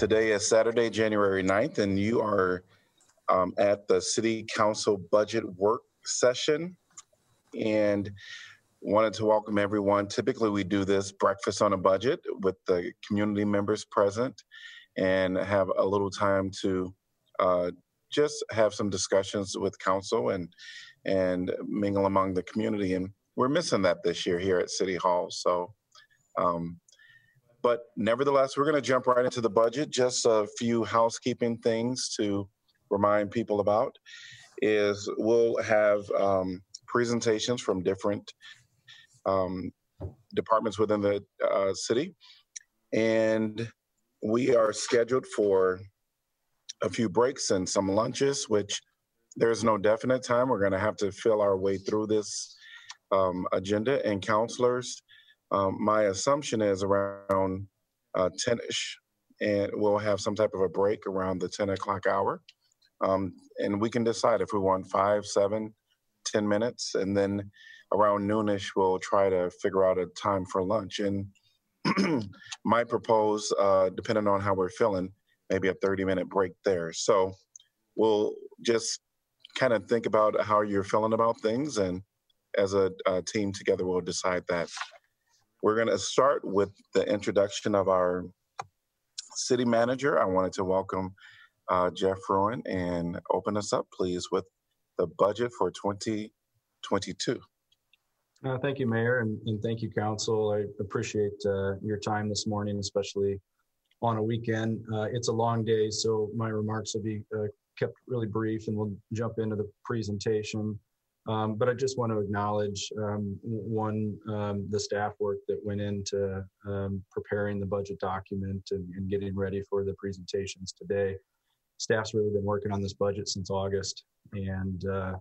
Today is Saturday, January 9th, and you are um, at the City Council Budget Work Session. And wanted to welcome everyone. Typically, we do this breakfast on a budget with the community members present and have a little time to uh, just have some discussions with council and and mingle among the community. And we're missing that this year here at City Hall. So, um, but nevertheless, we're going to jump right into the budget. Just a few housekeeping things to remind people about is we'll have um, presentations from different um, departments within the uh, city. And we are scheduled for a few breaks and some lunches, which there's no definite time. We're going to have to fill our way through this um, agenda. And counselors, um, my assumption is around uh, 10ish, and we'll have some type of a break around the 10 o'clock hour. Um, and we can decide if we want five, seven, 10 minutes. And then around noonish, we'll try to figure out a time for lunch. And might propose, uh, depending on how we're feeling, maybe a 30 minute break there. So we'll just kind of think about how you're feeling about things. And as a, a team together, we'll decide that. We're going to start with the introduction of our city manager. I wanted to welcome uh, Geoff Fruin and open us up, please, with the budget for 2022. Uh, thank you, Mayor, and, and thank you, Council. I appreciate uh, your time this morning, especially on a weekend. Uh, it's a long day, so my remarks will be uh, kept really brief, and we'll jump into the presentation. Um, but I just want to acknowledge um, one um, the staff work that went into um, preparing the budget document and, and getting ready for the presentations today. Staff's really been working on this budget since August, and uh,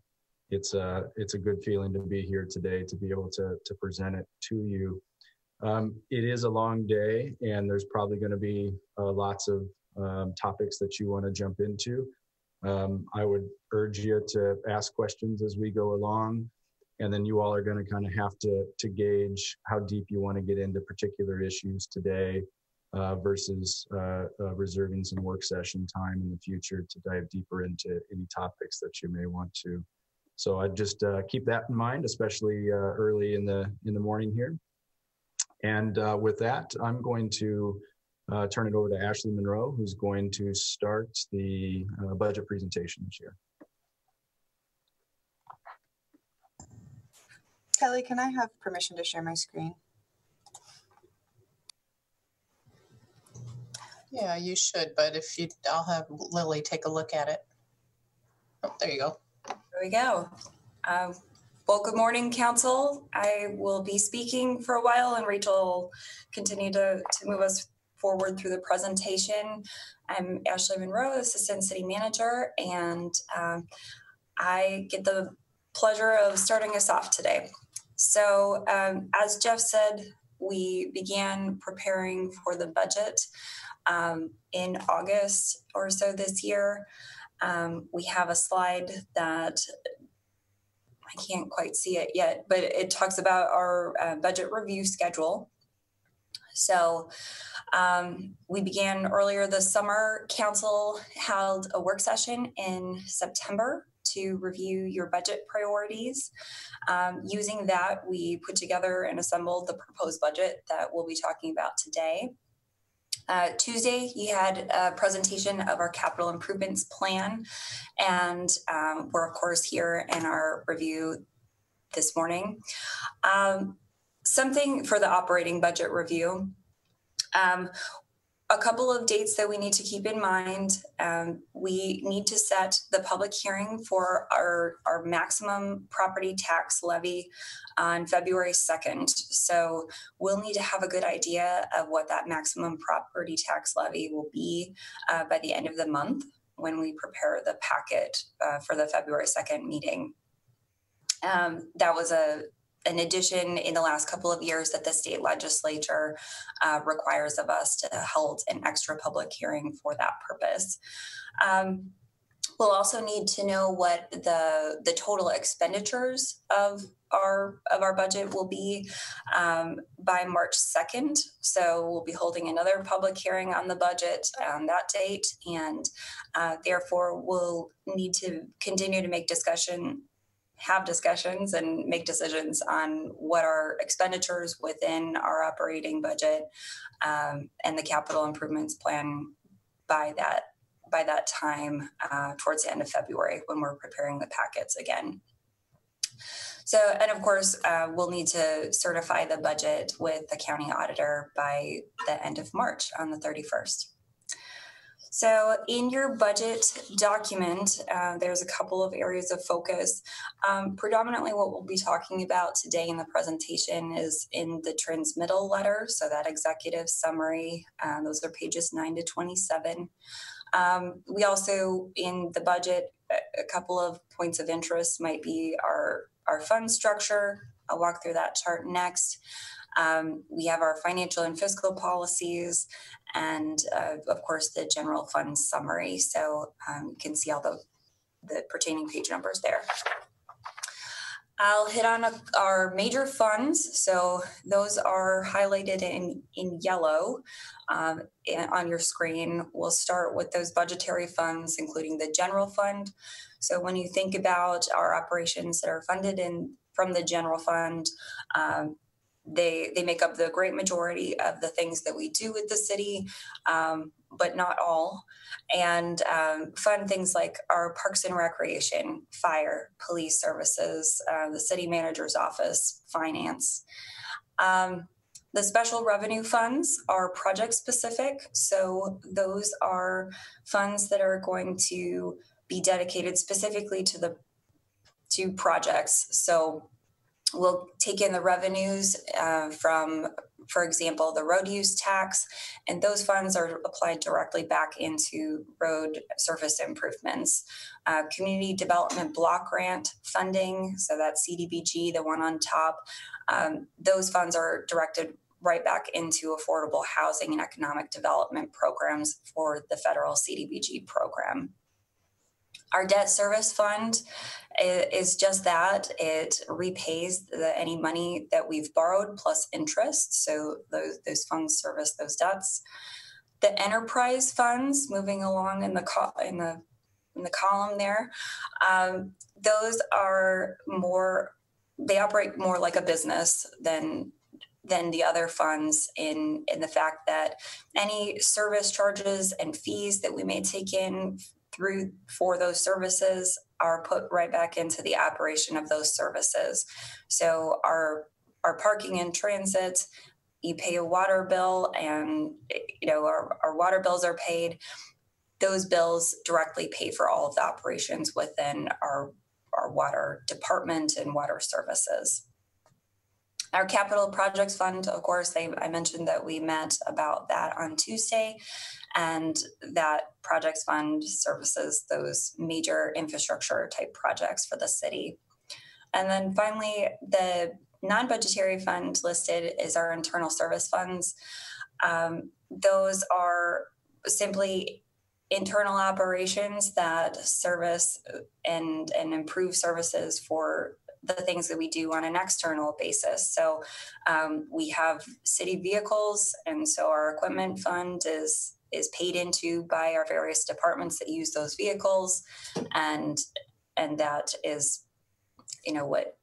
it's a it's a good feeling to be here today to be able to to present it to you. Um, it is a long day, and there's probably going to be uh, lots of um, topics that you want to jump into. Um, I would urge you to ask questions as we go along, and then you all are going to kind of have to to gauge how deep you want to get into particular issues today uh, versus uh, uh, reserving some work session time in the future to dive deeper into any topics that you may want to. So I just uh, keep that in mind, especially uh, early in the in the morning here. And uh, with that, I'm going to uh, turn it over to Ashley Monroe, who's going to start the uh, budget presentation this year. Kelly, can I have permission to share my screen? Yeah, you should, but if you, I'll have Lily take a look at it. Oh, there you go. There we go. Uh, well, good morning, Council. I will be speaking for a while, and Rachel will continue to, to move us forward through the presentation. I'm Ashley Monroe, Assistant City Manager, and um, I get the pleasure of starting us off today. So, um, as Jeff said, we began preparing for the budget um, in August or so this year. Um, we have a slide that I can't quite see it yet, but it talks about our uh, budget review schedule. So um, we began earlier this summer. Council held a work session in September to review your budget priorities. Um, using that, we put together and assembled the proposed budget that we'll be talking about today. Uh, Tuesday, you had a presentation of our capital improvements plan, and um, we're, of course, here in our review this morning. Um, something for the operating budget review. Um, a couple of dates that we need to keep in mind. Um, we need to set the public hearing for our, our maximum property tax levy on February 2nd. So we'll need to have a good idea of what that maximum property tax levy will be uh, by the end of the month when we prepare the packet uh, for the February 2nd meeting. Um, that was a an addition in the last couple of years that the state legislature uh, requires of us to hold an extra public hearing for that purpose. Um, We'll also need to know what the, the total expenditures of our, of our budget will be um, by March 2nd. So we'll be holding another public hearing on the budget on that date. And uh, therefore, we'll need to continue to make discussion, have discussions and make decisions on what our expenditures within our operating budget um, and the capital improvements plan by that by that time uh, towards the end of February when we're preparing the packets again. So, and of course, uh, we'll need to certify the budget with the county auditor by the end of March on the 31st. So, in your budget document, uh, there's a couple of areas of focus. Um, predominantly, what we'll be talking about today in the presentation is in the transmittal letter, so that executive summary. Uh, those are pages 9 to 27. Um, we also, in the budget, a, couple of points of interest might be our, our fund structure. I'll walk through that chart next. Um, we have our financial and fiscal policies, and uh, of course, the general fund summary. So um, you can see all the, the pertaining page numbers there. I'll hit on a, our major funds. So those are highlighted in, in yellow um, on your screen. We'll start with those budgetary funds, including the general fund. So when you think about our operations that are funded in from the general fund, um, they they make up the great majority of the things that we do with the city, um, but not all. And um, fund things like our parks and recreation, fire, police services, uh, the city manager's office, finance. Um, the special revenue funds are project specific, so those are funds that are going to be dedicated specifically to the to projects. So we'll take in the revenues uh, from, for example, the road use tax, and those funds are applied directly back into road surface improvements. Uh, community development block grant funding, so that's CDBG, the one on top, um, those funds are directed right back into affordable housing and economic development programs for the federal CDBG program. Our debt service fund is just that. It repays the, any money that we've borrowed plus interest. So those, those funds service those debts. The enterprise funds, moving along in the co- in the in the column there, um, those are more. They operate more like a business than than the other funds in in the fact that any service charges and fees that we may take in through for those services are put right back into the operation of those services. So our our parking and transit, you pay a water bill and you know our, our water bills are paid. Those bills directly pay for all of the operations within our our water department and water services. Our capital projects fund, of course, they, I mentioned that we met about that on Tuesday, and that projects fund services those major infrastructure type projects for the city. And then finally, the non-budgetary fund listed is our internal service funds. Um, those are simply internal operations that service and and improve services for the things that we do on an external basis. So um, we have city vehicles, and so our equipment fund is is paid into by our various departments that use those vehicles, and and that is, you know, what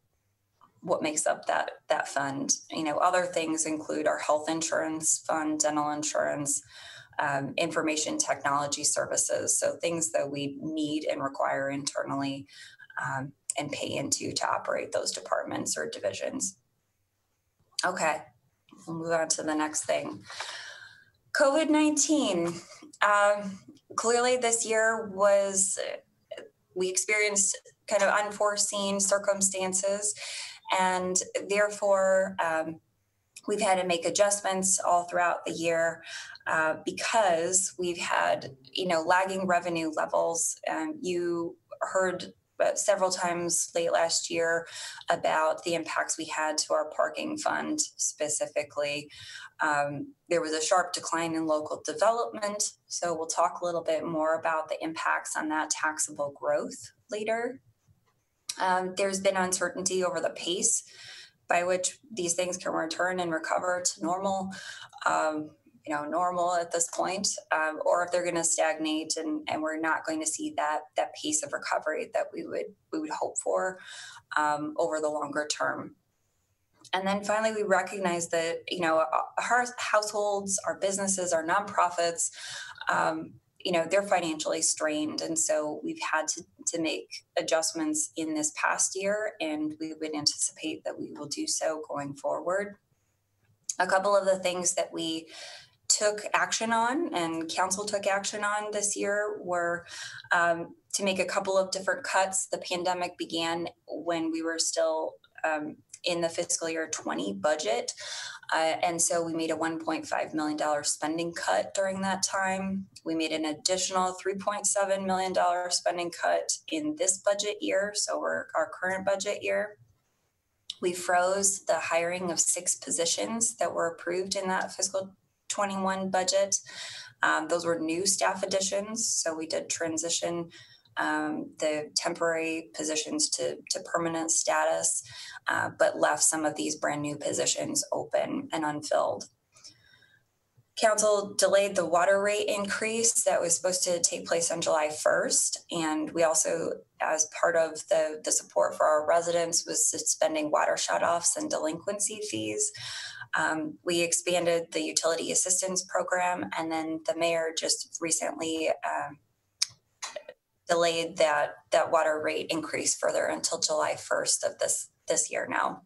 what makes up that that fund. You know, other things include our health insurance fund, dental insurance. Um, information technology services, so things that we need and require internally um, and pay into to operate those departments or divisions. Okay, we'll move on to the next thing. COVID 19. Um, clearly, this year was, we experienced kind of unforeseen circumstances, and therefore, um, we've had to make adjustments all throughout the year uh, because we've had, you know, lagging revenue levels. Um, you heard several times late last year about the impacts we had to our parking fund specifically. Um, there was a sharp decline in local development, so we'll talk a little bit more about the impacts on that taxable growth later. Um, there's been uncertainty over the pace by which these things can return and recover to normal. Um, you know normal at this point um, or if they're going to stagnate and, and we're not going to see that that pace of recovery that we would we would hope for um, over the longer term. And then finally we recognize that you know our households our businesses our nonprofits um, you know they're financially strained. And so we've had to, to make adjustments in this past year and we would anticipate that we will do so going forward. A couple of the things that we took action on and council took action on this year were um, to make a couple of different cuts. The pandemic began when we were still um, in the fiscal year 20 budget. Uh, and so we made a $1.5 million spending cut during that time. We made an additional $3.7 million spending cut in this budget year, so we're our current budget year. We froze the hiring of six positions that were approved in that fiscal 21 budget. Um, those were new staff additions, so we did transition um, the temporary positions to, to permanent status, uh, but left some of these brand new positions open and unfilled. Council delayed the water rate increase that was supposed to take place on July 1st. And we also, as part of the, the support for our residents, was suspending water shutoffs and delinquency fees. Um, we expanded the utility assistance program, and then the mayor just recently um, delayed that that water rate increase further until July 1st of this this year now.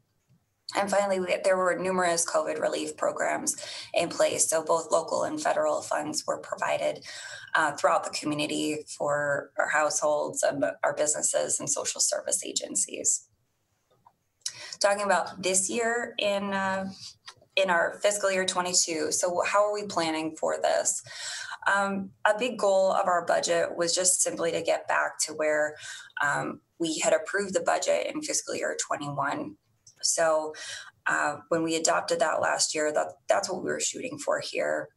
And finally, we, there were numerous COVID relief programs in place. So both local and federal funds were provided uh, throughout the community for our households and our businesses and social service agencies. Talking about this year in uh, in our fiscal year 22. So, how are we planning for this? Um, a big goal of our budget was just simply to get back to where um, we had approved the budget in fiscal year 21. So, uh, when we adopted that last year, that, that's what we were shooting for here.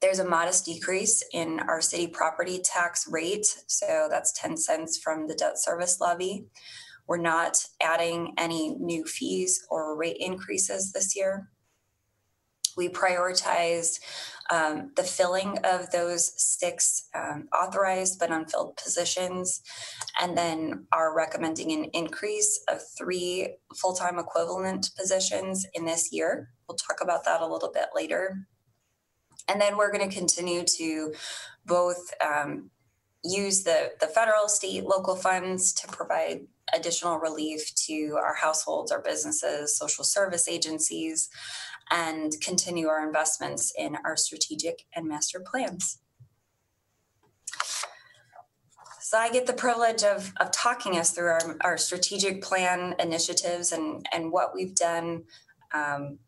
There's a modest decrease in our city property tax rate. So, that's 10 cents from the debt service levy. We're not adding any new fees or rate increases this year. We prioritized um, the filling of those six um, authorized but unfilled positions, and then are recommending an increase of three full time equivalent positions in this year. We'll talk about that a little bit later. And then we're going to continue to both um, use the, the federal, state, local funds to provide additional relief to our households, our businesses, social service agencies, and continue our investments in our strategic and master plans. So I get the privilege of, of talking us through our, our strategic plan initiatives and, and what we've done um,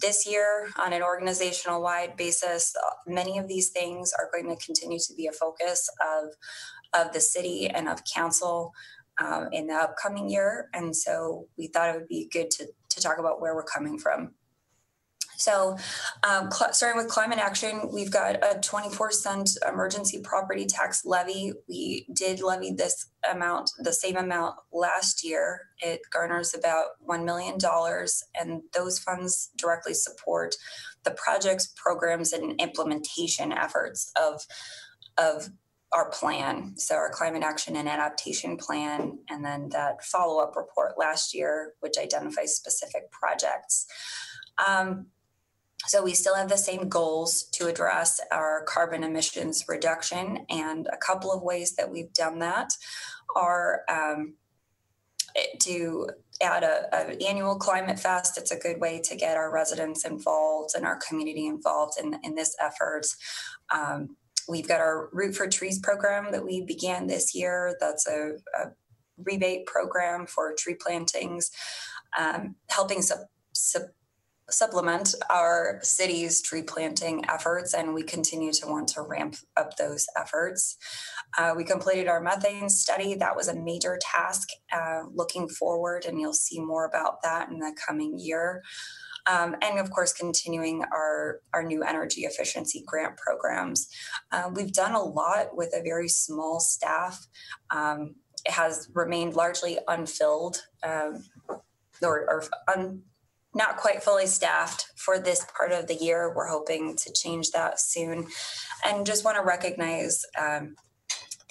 this year on an organizational wide basis. Many of these things are going to continue to be a focus of, of the city and of council um, in the upcoming year. And so we thought it would be good to, to talk about where we're coming from. So, um, cl- starting with climate action, we've got a 24 cent emergency property tax levy. We did levy this amount, the same amount last year. It garners about $1 million, and those funds directly support the projects, programs, and implementation efforts of, of our plan. So, our climate action and adaptation plan, and then that follow up report last year, which identifies specific projects. Um, so we still have the same goals to address our carbon emissions reduction, and a couple of ways that we've done that are um, to add a, a, annual climate fest. It's a good way to get our residents involved and our community involved in, in this effort. Um, we've got our Root for Trees program that we began this year. That's a, a rebate program for tree plantings, um, helping su- supplement our city's tree planting efforts, and we continue to want to ramp up those efforts. Uh, we completed our methane study. That was a major task uh, looking forward, and you'll see more about that in the coming year. Um, and of course, continuing our, our new energy efficiency grant programs. Uh, we've done a lot with a very small staff. Um, it has remained largely unfilled um, or, or un, not quite fully staffed for this part of the year. We're hoping to change that soon. And just want to recognize um,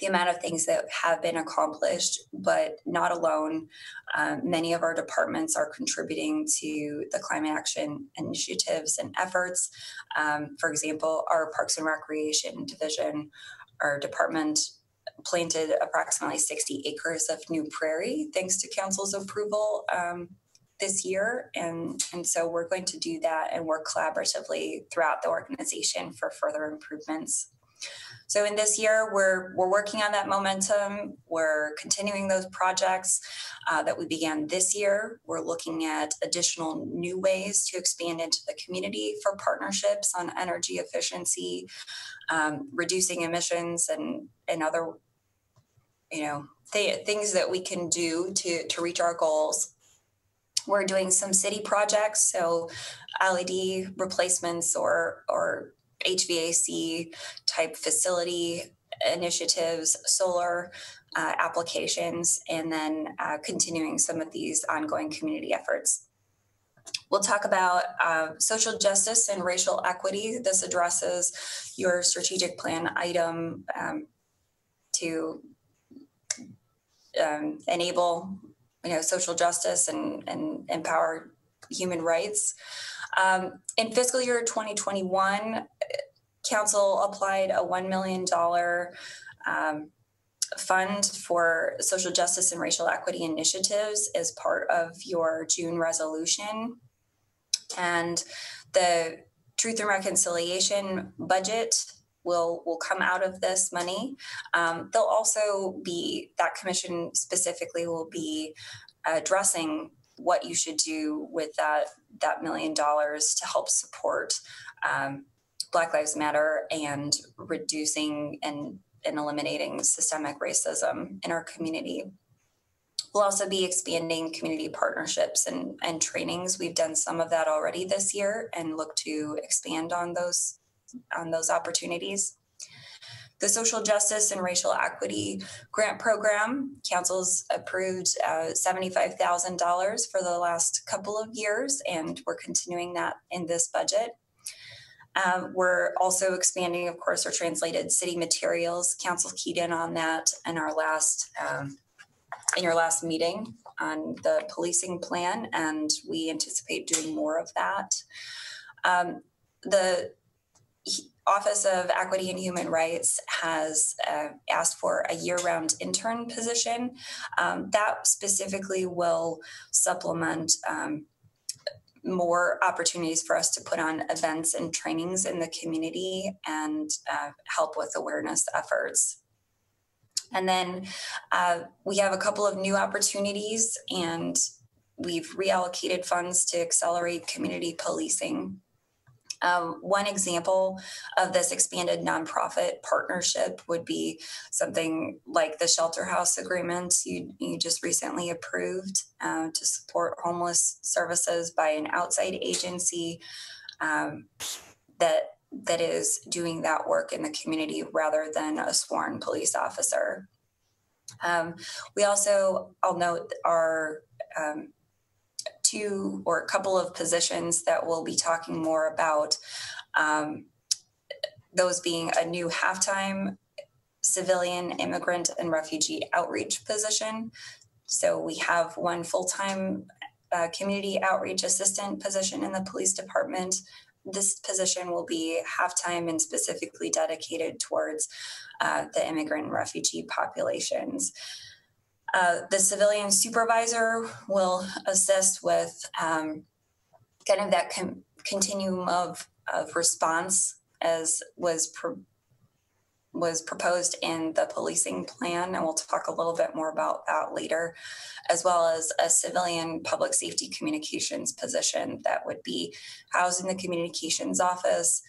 the amount of things that have been accomplished, but not alone. Um, many of our departments are contributing to the climate action initiatives and efforts. Um, for example, our Parks and Recreation Division, our department planted approximately 60 acres of new prairie thanks to council's approval um, this year and and so we're going to do that and work collaboratively throughout the organization for further improvements so in this year, we're we're working on that momentum. We're continuing those projects uh, that we began this year. We're looking at additional new ways to expand into the community for partnerships on energy efficiency, um, reducing emissions, and and other, you know, th- things that we can do to to reach our goals. We're doing some city projects, so LED replacements or or HVAC type facility initiatives, solar uh, applications, and then uh, continuing some of these ongoing community efforts. We'll talk about uh, social justice and racial equity. This addresses your strategic plan item um, to um, enable you know, social justice and, and empower human rights. Um, in fiscal year 2021, council applied a $1 million um, fund for social justice and racial equity initiatives as part of your June resolution. And the Truth and Reconciliation budget will will come out of this money. Um, they'll also be that commission specifically will be addressing what you should do with that that million dollars to help support um, Black Lives Matter and reducing and, and eliminating systemic racism in our community. We'll also be expanding community partnerships and, and trainings. We've done some of that already this year and look to expand on those on those opportunities. The Social Justice and Racial Equity Grant Program, Council's approved uh, $75,000 for the last couple of years, and we're continuing that in this budget. Um, we're also expanding, of course, our translated city materials. Council keyed in on that in our last um, in your last meeting on the policing plan, and we anticipate doing more of that. Um, the Office of Equity and Human Rights has uh, asked for a year round intern position. Um, that specifically will supplement um, more opportunities for us to put on events and trainings in the community and uh, help with awareness efforts. And then uh, we have a couple of new opportunities, and we've reallocated funds to accelerate community policing um, one example of this expanded nonprofit partnership would be something like the shelter house agreement you, you just recently approved uh, to support homeless services by an outside agency um, that that is doing that work in the community rather than a sworn police officer. Um, we also, I'll note, our um, two or a couple of positions that we'll be talking more about. Um, those being a new halftime civilian, immigrant, and refugee outreach position. So we have one full time uh, community outreach assistant position in the police department. This position will be half-time and specifically dedicated towards uh, the immigrant and refugee populations. Uh, the civilian supervisor will assist with um, kind of that com- continuum of, of response as was pro- was proposed in the policing plan, and we'll talk a little bit more about that later, as well as a civilian public safety communications position that would be housed in the communications office,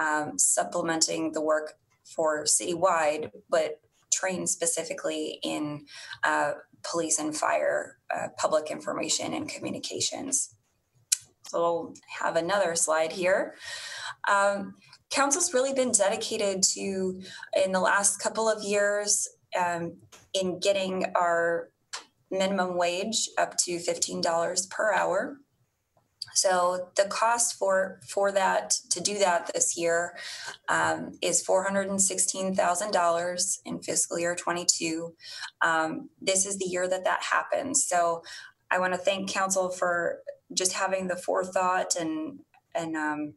um, supplementing the work for citywide, but trained specifically in uh, police and fire, uh, public information and communications. So we'll have another slide here. Um, council's really been dedicated to, in the last couple of years, um, in getting our minimum wage up to $15 per hour. So the cost for for that to do that this year um, is four hundred and sixteen thousand dollars in fiscal year twenty two. Um, this is the year that that happens. So I want to thank council for just having the forethought and and um,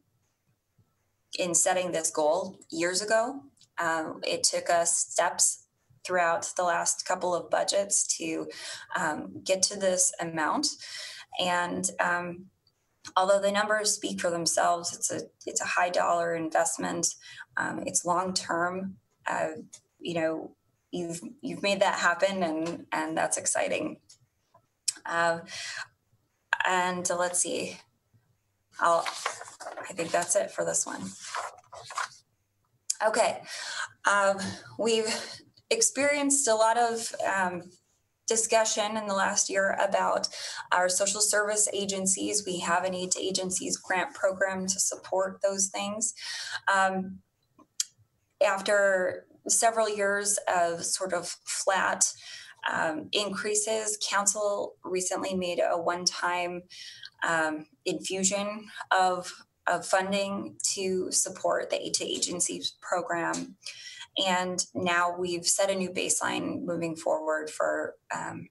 in setting this goal years ago. Um, it took us steps throughout the last couple of budgets to um, get to this amount, and um, although the numbers speak for themselves, it's a it's a high dollar investment. Um, it's long term. Uh, you know, you've you've made that happen, and and that's exciting. Uh, and let's see, I'll. I think that's it for this one. Okay, um, we've experienced a lot of um, discussion in the last year about our social service agencies. We have an aid to agencies grant program to support those things. Um, after several years of sort of flat um, increases, council recently made a one-time um, infusion of of funding to support the aid to agencies program. And now we've set a new baseline moving forward for um,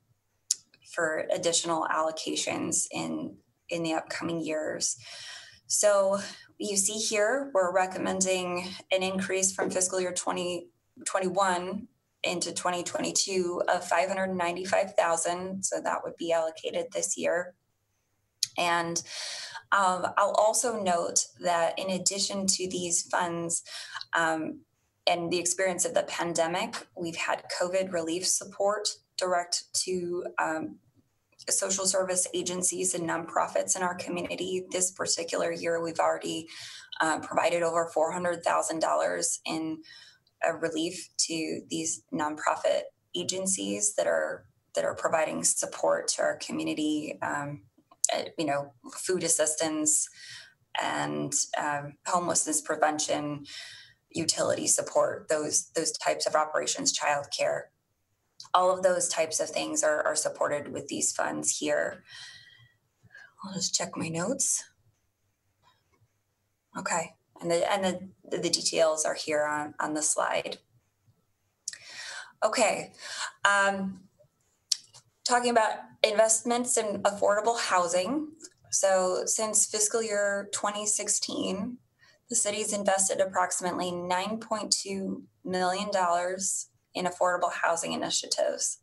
for additional allocations in in the upcoming years. So you see here, we're recommending an increase from fiscal year 2021 into 2022 of 595,000. So that would be allocated this year. And um, I'll also note that in addition to these funds, um, and the experience of the pandemic, we've had COVID relief support direct to um, social service agencies and nonprofits in our community. This particular year, we've already uh, provided over $400,000 in uh, relief to these nonprofit agencies that are that are providing support to our community. Um, uh, you know, food assistance and um, homelessness prevention utility support, those those types of operations, childcare, all of those types of things are, are supported with these funds here. I'll just check my notes. Okay, and the and the, the details are here on, on the slide. Okay, um, talking about investments in affordable housing. So since fiscal year 2016, the city's invested approximately $9.2 million in affordable housing initiatives.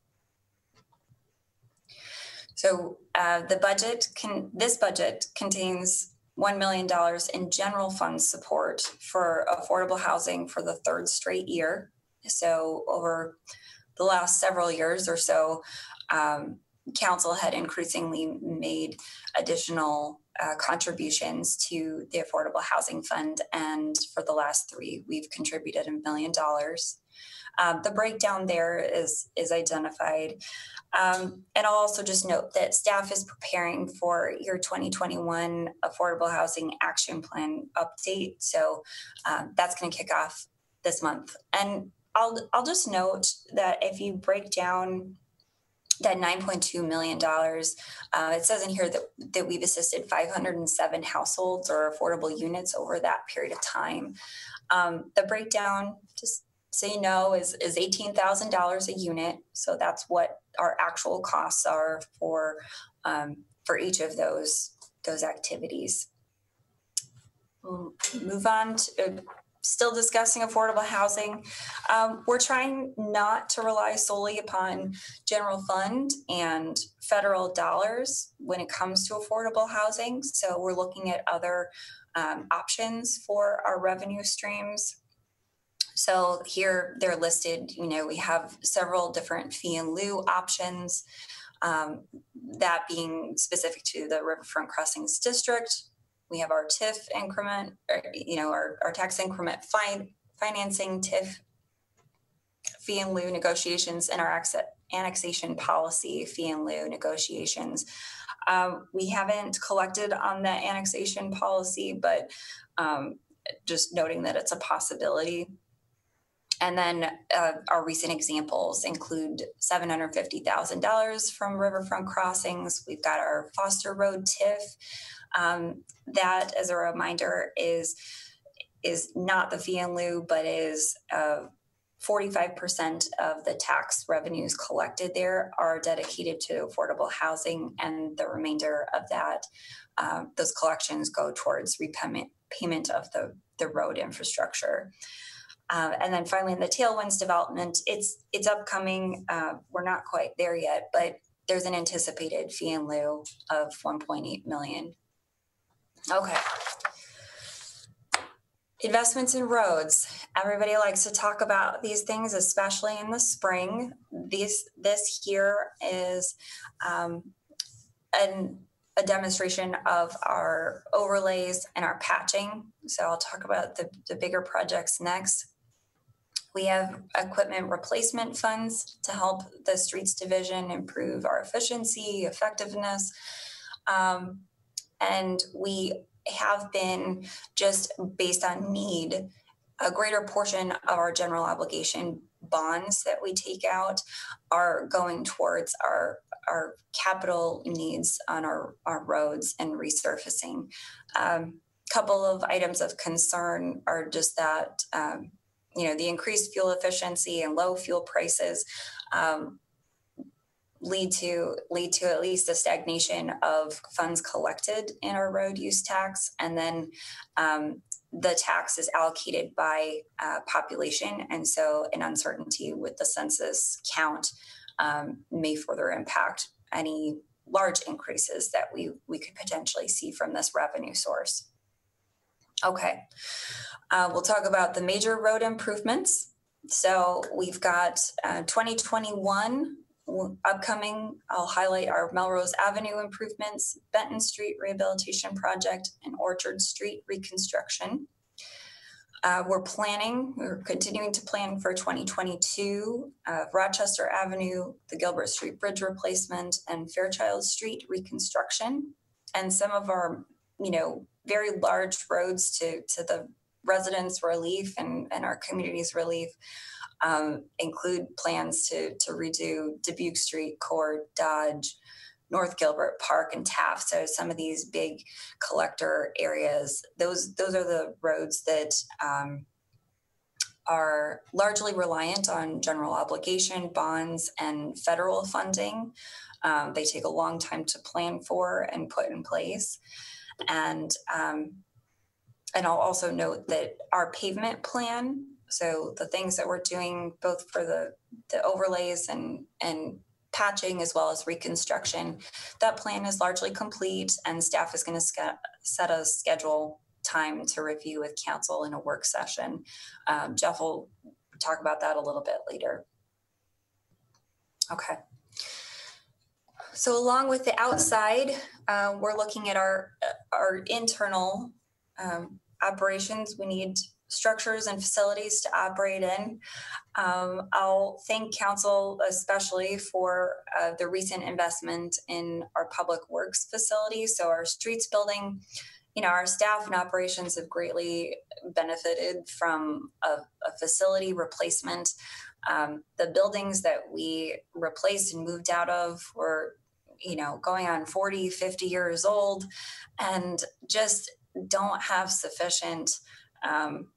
So uh, the budget can this budget contains $1 million in general fund support for affordable housing for the third straight year. So over the last several years or so, um, council had increasingly made additional uh, contributions to the Affordable Housing Fund. And for the last three, we've contributed a million dollars. Um, the breakdown there is is identified. Um, and I'll also just note that staff is preparing for your 2021 Affordable Housing Action Plan update. So um, that's going to kick off this month. And I'll I'll just note that if you break down that $9.2 million. Uh, it says in here that, that we've assisted 507 households or affordable units over that period of time. Um, the breakdown, just so you know, is, is $18,000 a unit. So that's what our actual costs are for, um, for each of those, those activities. We'll move on to, still discussing affordable housing. Um, we're trying not to rely solely upon general fund and federal dollars when it comes to affordable housing. So we're looking at other um, options for our revenue streams. So here they're listed, you know, we have several different fee in lieu options. um, that being specific to the Riverfront Crossings District. We have our TIF increment, or, you know, our, our tax increment fine, financing TIF fee in lieu negotiations and our annexation policy fee in lieu negotiations. Um, we haven't collected on the annexation policy, but um, just noting that it's a possibility. And then uh, our recent examples include $750,000 from Riverfront Crossings. We've got our Foster Road TIF. Um, that, as a reminder, is is not the fee in lieu, but is uh, 45% of the tax revenues collected there are dedicated to affordable housing, and the remainder of that, uh, those collections go towards repayment payment of the, the road infrastructure. Uh, and then finally, in the Tailwinds development, it's it's upcoming. Uh, we're not quite there yet, but there's an anticipated fee in lieu of 1.8 million. Okay. Investments in roads. Everybody likes to talk about these things, especially in the spring. These this here is um, an a demonstration of our overlays and our patching. So I'll talk about the, the bigger projects next. We have equipment replacement funds to help the streets division improve our efficiency, effectiveness. Um, and we have been just based on need, a greater portion of our general obligation bonds that we take out are going towards our our capital needs on our, our roads and resurfacing. Um, couple of items of concern are just that um, you know the increased fuel efficiency and low fuel prices um, lead to lead to at least a stagnation of funds collected in our road use tax. And then um, the tax is allocated by uh, population. And so an uncertainty with the census count um, may further impact any large increases that we we could potentially see from this revenue source. Okay. Uh, we'll talk about the major road improvements. So we've got uh, 2021 upcoming. I'll highlight our Melrose Avenue improvements, Benton Street Rehabilitation Project, and Orchard Street reconstruction. Uh, we're planning, we're continuing to plan for 2022 uh, Rochester Avenue, the Gilbert Street Bridge replacement, and Fairchild Street reconstruction. And some of our, you know, very large roads to, to the residents' relief and, and our community's relief um, include plans to, to redo Dubuque Street, Court, Dodge, North Gilbert Park, and Taft. So some of these big collector areas, those those are the roads that um, are largely reliant on general obligation bonds and federal funding. Um, they take a long time to plan for and put in place, and um, and I'll also note that our pavement plan, so the things that we're doing both for the, the overlays and, and patching as well as reconstruction, that plan is largely complete and staff is going to ske- set a schedule time to review with council in a work session. Um, Jeff will talk about that a little bit later. Okay. So along with the outside, uh, we're looking at our our internal um, operations. We need structures and facilities to operate in. Um, I'll thank council especially for uh, the recent investment in our public works facility. So our streets building, you know, our staff and operations have greatly benefited from a, a facility replacement. Um, the buildings that we replaced and moved out of were you know going on 40 50 years old and just don't have sufficient um,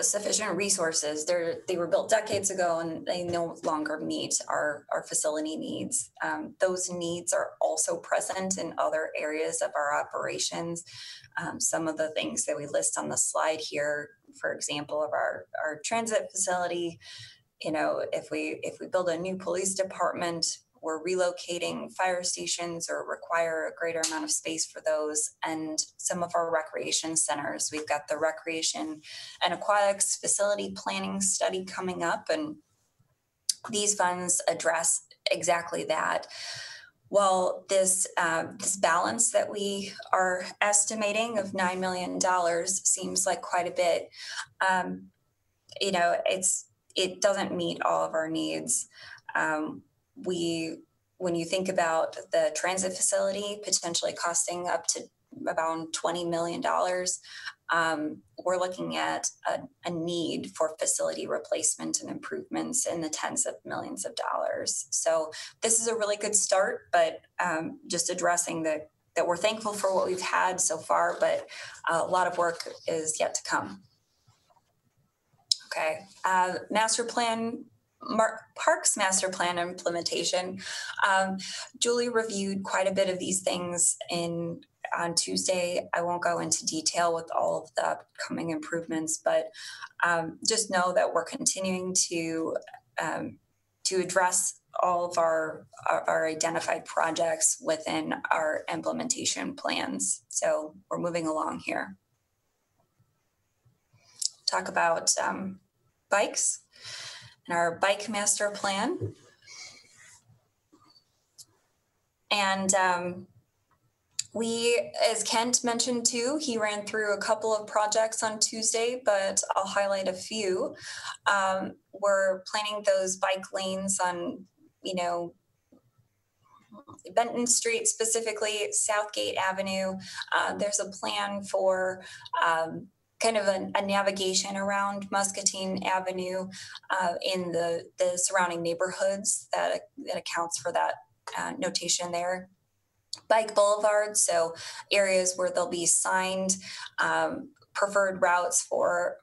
sufficient resources. They're, they were built decades ago and they no longer meet our, our facility needs. Um, those needs are also present in other areas of our operations. Um, some of the things that we list on the slide here, for example, of our, our transit facility, you know, if we if we build a new police department, we're relocating fire stations or require a greater amount of space for those. And some of our recreation centers, we've got the recreation and aquatics facility planning study coming up, and these funds address exactly that. Well, this uh, this balance that we are estimating of nine million dollars seems like quite a bit. Um, you know, it's it doesn't meet all of our needs. Um, we, when you think about the transit facility potentially costing up to about $20 million, um, we're looking at a, a, need for facility replacement and improvements in the tens of millions of dollars. So this is a really good start, but um, just addressing the that we're thankful for what we've had so far, but a lot of work is yet to come. Okay, uh, master plan Mar- Parks Master Plan implementation. Um, Julie reviewed quite a bit of these things in on Tuesday. I won't go into detail with all of the upcoming improvements, but um, just know that we're continuing to um, to address all of our, our our identified projects within our implementation plans. So we're moving along here. Talk about um, bikes our bike master plan. And um, we, as Kent mentioned too, he ran through a couple of projects on Tuesday, but I'll highlight a few. Um, we're planning those bike lanes on, you know, Benton Street specifically, Southgate Avenue. Uh, there's a plan for um, kind of a, a, navigation around Muscatine Avenue uh, in the, the surrounding neighborhoods that, that accounts for that uh, notation there. Bike Boulevard, so areas where there'll be signed um, preferred routes for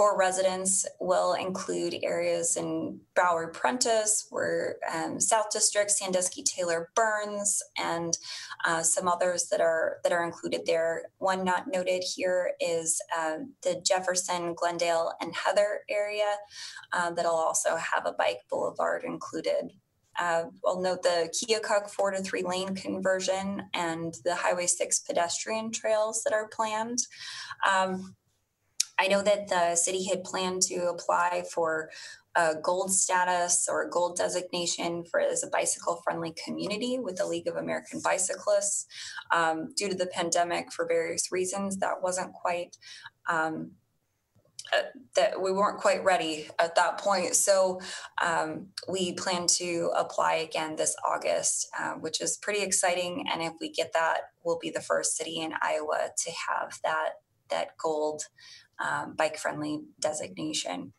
for residents will include areas in Bowery Prentiss, where um, South District, Sandusky, Taylor, Burns, and uh, some others that are that are included there. One not noted here is um, the Jefferson, Glendale, and Heather area uh, that'll also have a bike boulevard included. Uh, I'll note the Keokuk four to three lane conversion and the Highway 6 pedestrian trails that are planned. Um, I know that the city had planned to apply for a gold status or a gold designation for as a bicycle friendly community with the League of American Bicyclists. Um, due to the pandemic, for various reasons, that wasn't quite. Um, uh, that we weren't quite ready at that point. So um, we plan to apply again this August, uh, which is pretty exciting. And if we get that, we'll be the first city in Iowa to have that that gold um, bike friendly designation.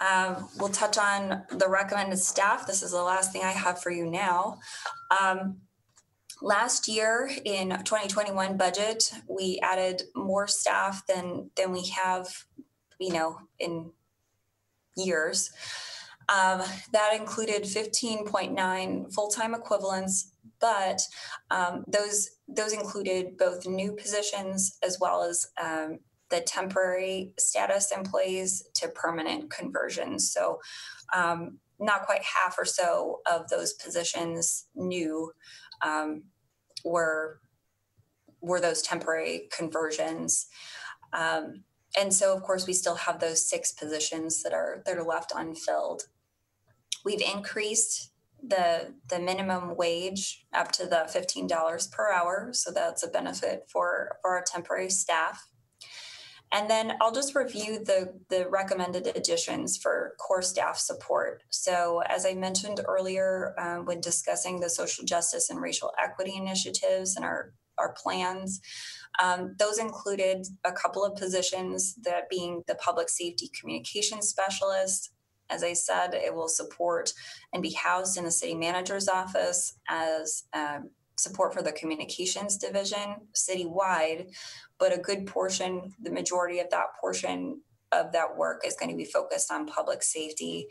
Um, we'll touch on the recommended staff. This is the last thing I have for you now. Um, last year in 2021 budget, we added more staff than than we have, you know, in years. Um, that included 15.9 full-time equivalents, but um, those those included both new positions as well as um, the temporary status employees to permanent conversions. So, um, not quite half or so of those positions new um, were were those temporary conversions. Um, and so, of course, we still have those six positions that are that are left unfilled. We've increased the the minimum wage up to the fifteen dollars per hour, so that's a benefit for for our temporary staff. And then I'll just review the, the recommended additions for core staff support. So, as I mentioned earlier, um, when discussing the social justice and racial equity initiatives and our, our plans, um, those included a couple of positions, that being the public safety communication specialist, as I said, it will support and be housed in the city manager's office as um, support for the communications division citywide. But a good portion, the majority of that portion of that work is going to be focused on public safety,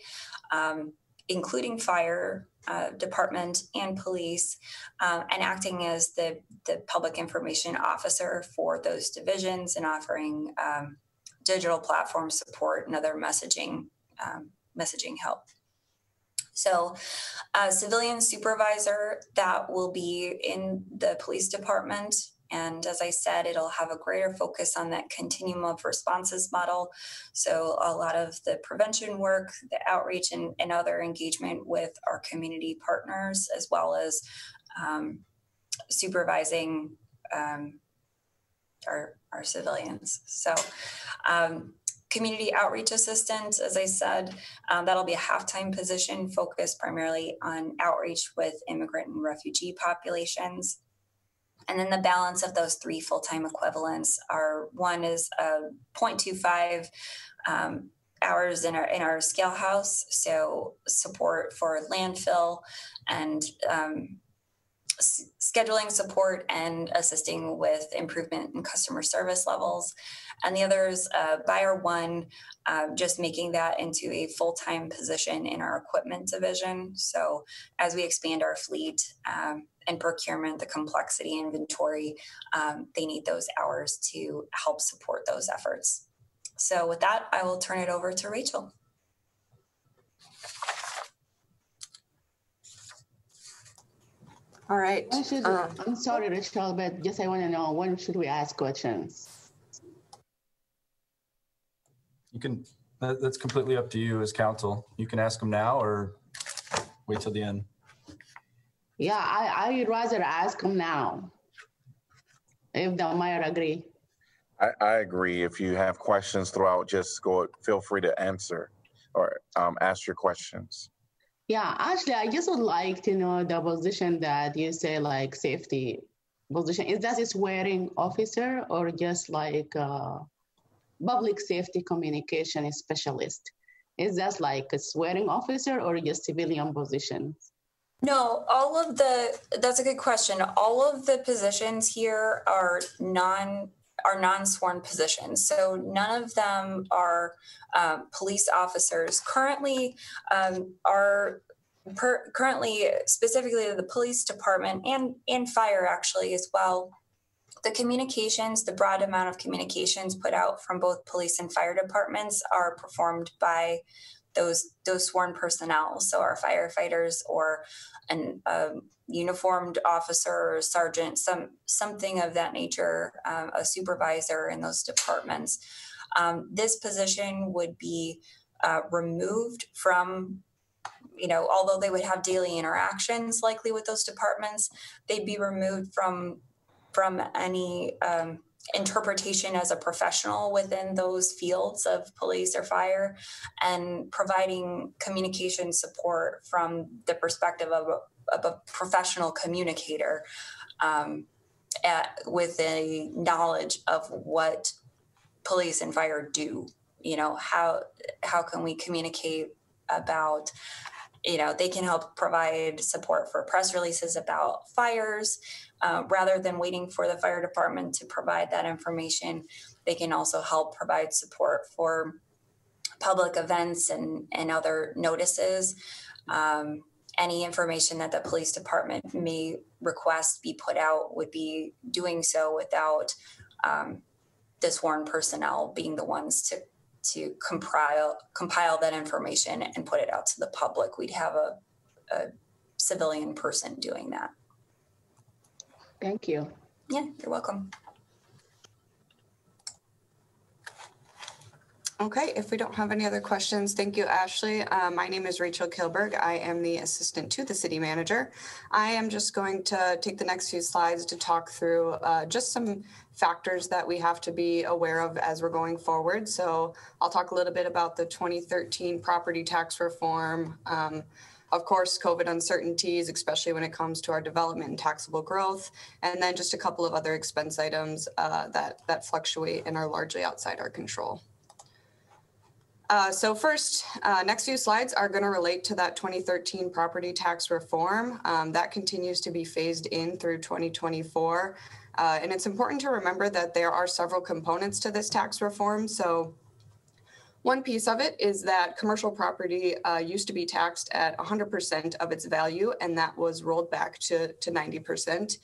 um, including fire uh, department and police, uh, and acting as the, the public information officer for those divisions and offering um, digital platform support and other messaging um, messaging help. So, a civilian supervisor that will be in the police department. And as I said, it'll have a greater focus on that continuum of responses model. So, a lot of the prevention work, the outreach, and, and other engagement with our community partners, as well as um, supervising um, our, our civilians. So, um, community outreach assistant, as I said, um, that'll be a half-time position focused primarily on outreach with immigrant and refugee populations. And then the balance of those three full-time equivalents are one is uh, 0.25 um, hours in our in our scale house, so support for landfill and um, scheduling support and assisting with improvement in customer service levels. And the others, uh, buyer one, uh, just making that into a full-time position in our equipment division. So as we expand our fleet um, and procurement, the complexity inventory, um, they need those hours to help support those efforts. So with that, I will turn it over to Rachel. All right. When should, Um, I'm sorry, Rachel, but just I want to know when should we ask questions? You can, that, that's completely up to you as council. You can ask them now or wait till the end. Yeah, I I would rather ask them now. If the mayor agree. I, I agree. If you have questions throughout, just go, feel free to answer or um, ask your questions. Yeah, actually, I just would like to know the position that you say like safety position. Is that a swearing officer or just like uh, public safety communication specialist? Is that like a swearing officer or just civilian position? No, all of the, that's a good question. All of the positions here are non, are non-sworn positions. So none of them are um, police officers. Currently, um, are per, currently specifically the police department and, and fire actually as well. The communications, the broad amount of communications put out from both police and fire departments are performed by those those sworn personnel. So our firefighters or an um, uniformed officer sergeant, some something of that nature, um, a supervisor in those departments. Um, this position would be uh, removed from, you know, although they would have daily interactions likely with those departments, they'd be removed from from any um, interpretation as a professional within those fields of police or fire and providing communication support from the perspective of of a professional communicator um, at, with a knowledge of what police and fire do you know how how can we communicate about you know they can help provide support for press releases about fires uh, rather than waiting for the fire department to provide that information. They can also help provide support for public events and, and other notices. Um, any information that the police department may request be put out would be doing so without um, the sworn personnel being the ones to to compile compile that information and put it out to the public. We'd have a, a civilian person doing that. Thank you. Yeah, you're welcome. Okay, if we don't have any other questions, thank you, Ashley. Uh, my name is Rachel Kilburg. I am the assistant to the city manager. I am just going to take the next few slides to talk through uh, just some factors that we have to be aware of as we're going forward. So I'll talk a little bit about the 2013 property tax reform. Um, of course, COVID uncertainties, especially when it comes to our development and taxable growth, and then just a couple of other expense items uh, that that fluctuate and are largely outside our control. Uh, so first, uh, next few slides are going to relate to that 2013 property tax reform. Um, that continues to be phased in through 2024. Uh, and it's important to remember that there are several components to this tax reform. So one piece of it is that commercial property uh, used to be taxed at 100% of its value, and that was rolled back to, to 90%.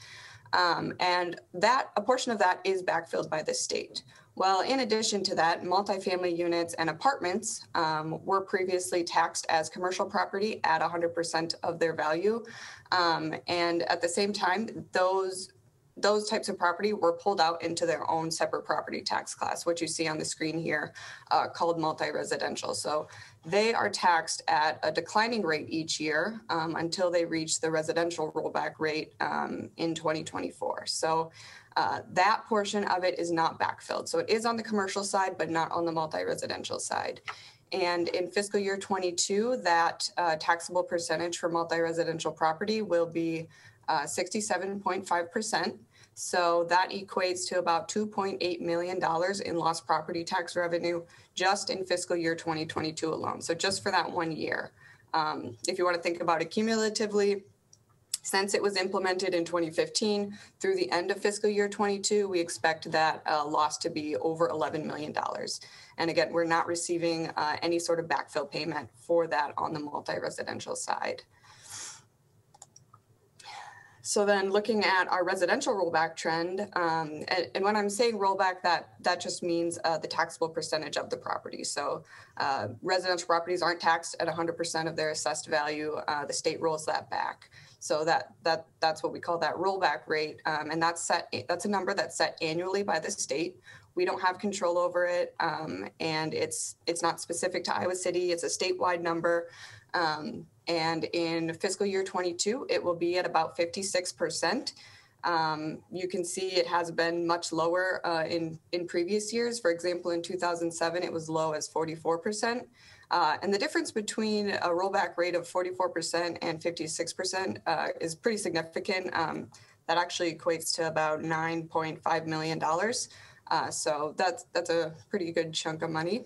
Um, and that a portion of that is backfilled by the state. Well, in addition to that, multifamily units and apartments um, were previously taxed as commercial property at 100% of their value. Um, and at the same time, those those types of property were pulled out into their own separate property tax class, which you see on the screen here, uh, called multi-residential. So they are taxed at a declining rate each year um, until they reach the residential rollback rate um, in 2024. So uh, that portion of it is not backfilled. So it is on the commercial side, but not on the multi-residential side. And in fiscal year 22, that uh, taxable percentage for multi-residential property will be uh, 67.5%. So that equates to about $2.8 million in lost property tax revenue just in fiscal year 2022 alone. So just for that one year. Um, if you want to think about it cumulatively, since it was implemented in 2015 through the end of fiscal year 22, we expect that uh, loss to be over $11 million. And again, we're not receiving uh, any sort of backfill payment for that on the multi-residential side. So then looking at our residential rollback trend, um, and, and, when I'm saying rollback, that that just means uh, the taxable percentage of the property. So uh, residential properties aren't taxed at 100% of their assessed value. Uh, the state rolls that back. So that that that's what we call that rollback rate, um, and that's set. That's a number that's set annually by the state. We don't have control over it, um, and it's it's not specific to Iowa City. It's a statewide number. Um, and in fiscal year 22, it will be at about 56%. Um, you can see it has been much lower uh, in, in previous years. For example, in 2007, it was low as 44%. Uh, and the difference between a rollback rate of 44% and 56% uh, is pretty significant. Um, that actually equates to about $9.5 million. Uh, so that's, that's a pretty good chunk of money.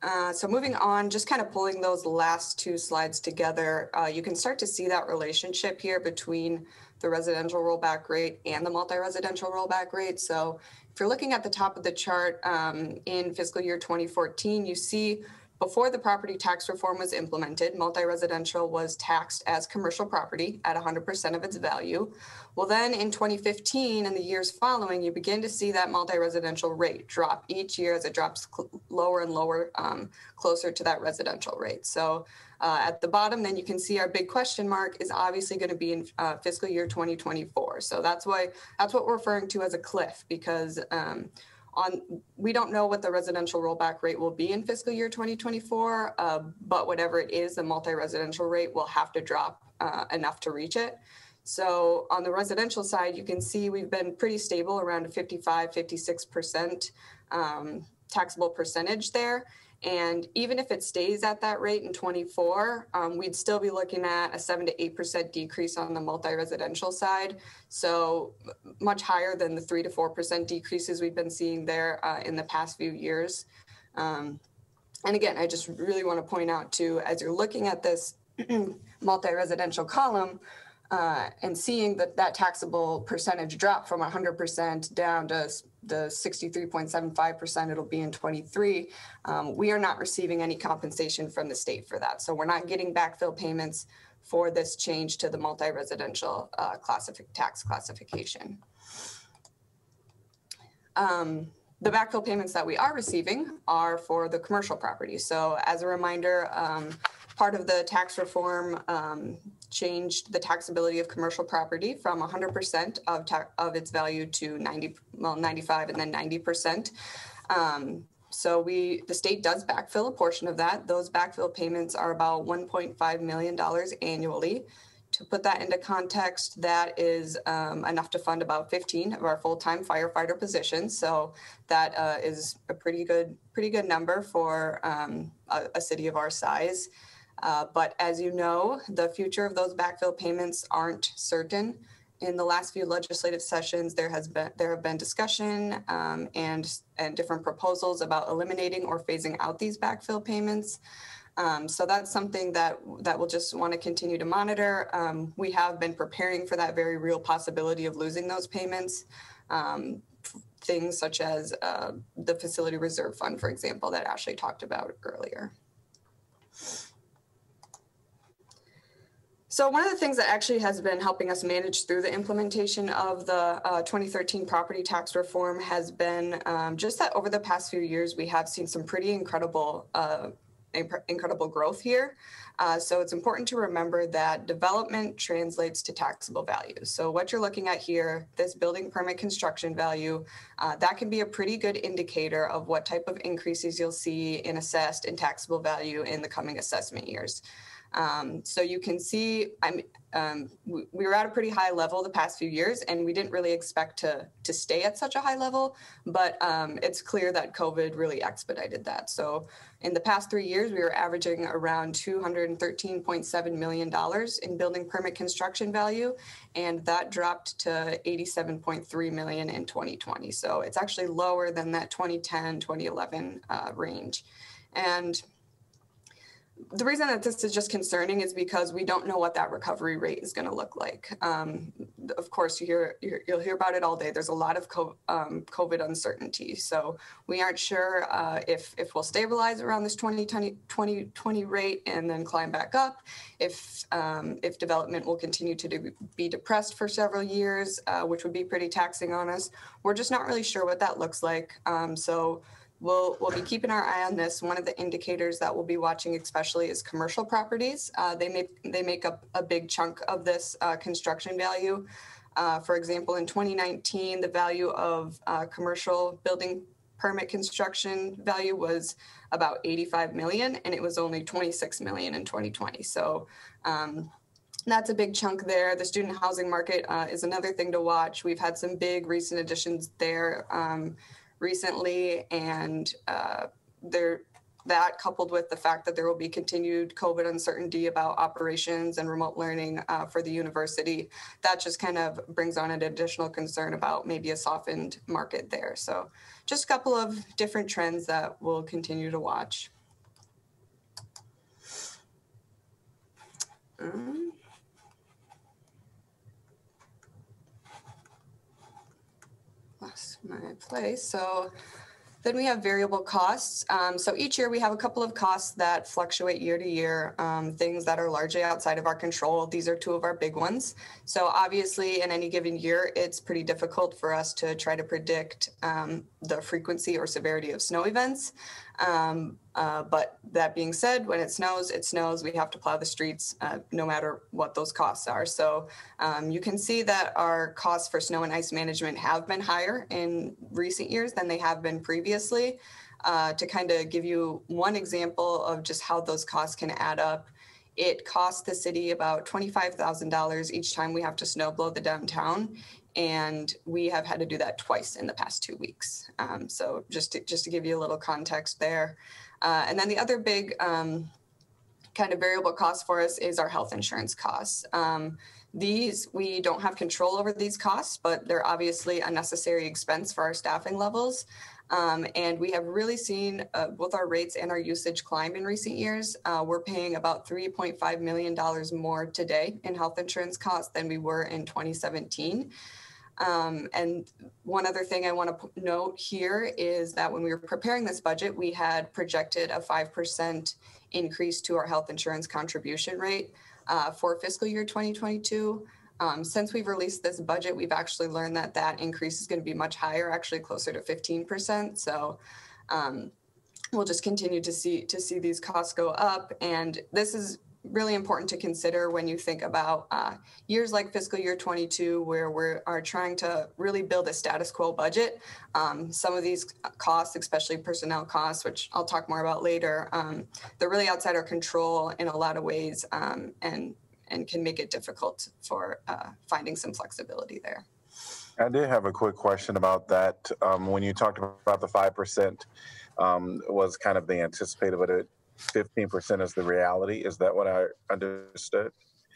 Uh, so moving on, just kind of pulling those last two slides together, uh, you can start to see that relationship here between the residential rollback rate and the multi-residential rollback rate. So if you're looking at the top of the chart um, in fiscal year 2014, you see before the property tax reform was implemented, multi-residential was taxed as commercial property at 100% of its value. Well, then in 2015 and the years following, you begin to see that multi-residential rate drop each year as it drops cl- lower and lower, um, closer to that residential rate. So uh, at the bottom, then you can see our big question mark is obviously going to be in uh, fiscal year 2024. So that's why that's what we're referring to as a cliff because um, on we don't know what the residential rollback rate will be in fiscal year 2024 uh, but whatever it is the multi-residential rate will have to drop uh, enough to reach it. So on the residential side you can see we've been pretty stable around a 55 56% um, taxable percentage there and even if it stays at that rate in 24, um, we'd still be looking at a 7 to 8% decrease on the multi residential side. So much higher than the 3 to 4% decreases we've been seeing there uh, in the past few years. Um, and again, I just really want to point out too, as you're looking at this multi residential column, uh, and seeing that that taxable percentage drop from 100% down to the 63.75% it'll be in 23, um, we are not receiving any compensation from the state for that. So we're not getting backfill payments for this change to the multi-residential uh, classific tax classification. Um, the backfill payments that we are receiving are for the commercial property. So as a reminder, um, part of the tax reform um, changed the taxability of commercial property from 100% of, ta- of its value to 90, well, 95 and then 90%. Um, so we, the state does backfill a portion of that. Those backfill payments are about 1.5 million dollars annually. To put that into context, that is um, enough to fund about 15 of our full-time firefighter positions. So that uh, is a pretty good, pretty good number for um, a, a city of our size. Uh, but as you know, the future of those backfill payments aren't certain. In the last few legislative sessions, there has been there have been discussion um, and and different proposals about eliminating or phasing out these backfill payments. Um, so that's something that that we'll just want to continue to monitor. Um, we have been preparing for that very real possibility of losing those payments. Um, things such as uh, the facility reserve fund, for example, that Ashley talked about earlier. So one of the things that actually has been helping us manage through the implementation of the uh, 2013 property tax reform has been um, just that over the past few years, we have seen some pretty incredible, uh, incredible growth here. Uh, so it's important to remember that development translates to taxable value. So what you're looking at here, this building permit construction value, uh, that can be a pretty good indicator of what type of increases you'll see in assessed and taxable value in the coming assessment years. Um, so you can see, I'm, um, we, we were at a pretty high level the past few years, and we didn't really expect to to stay at such a high level. But um, it's clear that COVID really expedited that. So in the past three years, we were averaging around $213.7 million in building permit construction value, and that dropped to 87.3 million in 2020. So it's actually lower than that 2010, 2011 uh, range. And the reason that this is just concerning is because we don't know what that recovery rate is going to look like. Um, of course, you hear you'll hear about it all day. There's a lot of COVID, um, COVID uncertainty, so we aren't sure uh, if if we'll stabilize around this 2020, 2020 rate and then climb back up. If um, if development will continue to do, be depressed for several years, uh, which would be pretty taxing on us. We're just not really sure what that looks like. Um, so We'll, we'll be keeping our eye on this. One of the indicators that we'll be watching especially is commercial properties. Uh, they make they make up a big chunk of this uh, construction value. Uh, for example, in 2019, the value of uh, commercial building permit construction value was about 85 million, and it was only 26 million in 2020. So. Um, that's a big chunk there. The student housing market uh, is another thing to watch. We've had some big recent additions there. Um, recently, and uh, there that coupled with the fact that there will be continued COVID uncertainty about operations and remote learning uh, for the university, that just kind of brings on an additional concern about maybe a softened market there. So, just a couple of different trends that we'll continue to watch. Um, lost my place. So then we have variable costs. Um, so each year we have a couple of costs that fluctuate year to year, um, things that are largely outside of our control. These are two of our big ones. So obviously, in any given year, it's pretty difficult for us to try to predict um, the frequency or severity of snow events. Um, uh, but that being said, when it snows, it snows. We have to plow the streets uh, no matter what those costs are. So um, you can see that our costs for snow and ice management have been higher in recent years than they have been previously. Uh, to kind of give you one example of just how those costs can add up, it costs the city about $25,000 each time we have to snow blow the downtown and we have had to do that twice in the past two weeks. Um, so just to, just to give you a little context there, uh, and then the other big um, kind of variable cost for us is our health insurance costs. Um, these we don't have control over these costs, but they're obviously a necessary expense for our staffing levels. Um, and we have really seen uh, both our rates and our usage climb in recent years. Uh, we're paying about $3.5 million more today in health insurance costs than we were in 2017. Um, and one other thing I want to note here is that when we were preparing this budget, we had projected a 5% increase to our health insurance contribution rate uh, for fiscal year 2022. Um, since we've released this budget, we've actually learned that that increase is going to be much higher, actually closer to 15%. So um, we'll just continue to see to see these costs go up. And this is really important to consider when you think about uh, years like fiscal year 22, where we are trying to really build a status quo budget. Um, some of these costs, especially personnel costs, which I'll talk more about later, um, they're really outside our control in a lot of ways um, and, and can make it difficult for uh, finding some flexibility there. I did have a quick question about that. Um, when you talked about the 5%, um, was kind of the anticipated, but it fifteen percent is the reality. Is that what I understood?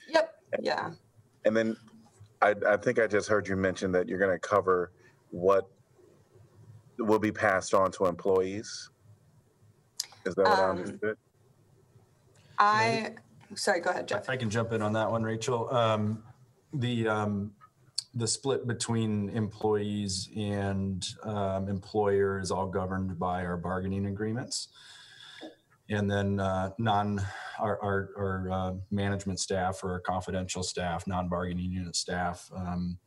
Yep. Yeah. And then I, I think I just heard you mention that you're going to cover what will be passed on to employees. Is that what I Um, understood? I, sorry, go ahead, Geoff. I can jump in on that one, Rachel. Um, the um, the split between employees and um, employer is all governed by our bargaining agreements. and then uh, non our our, our uh, management staff or our confidential staff, non-bargaining unit staff. Um,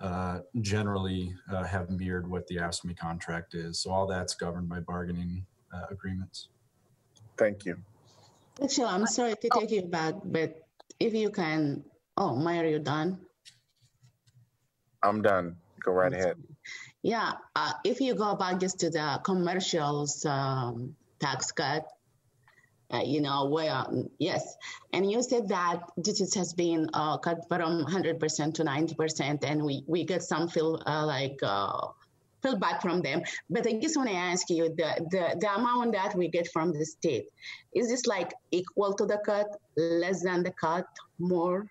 uh, generally uh, have mirrored what the AFSCME contract is. So all that's governed by bargaining uh, agreements. Thank you. Actually, I'm sorry to take you back, but if you can, oh, Maya, you done? I'm done. Go right ahead. Yeah, uh, if you go back just to the commercials um, tax cut, uh, you know, where, yes, and you said that this has been uh, cut from 100% to 90%, and we, we get some feel uh, like feedback from them. But I just want to ask you the, the, the amount that we get from the state, is this like equal to the cut, less than the cut, more?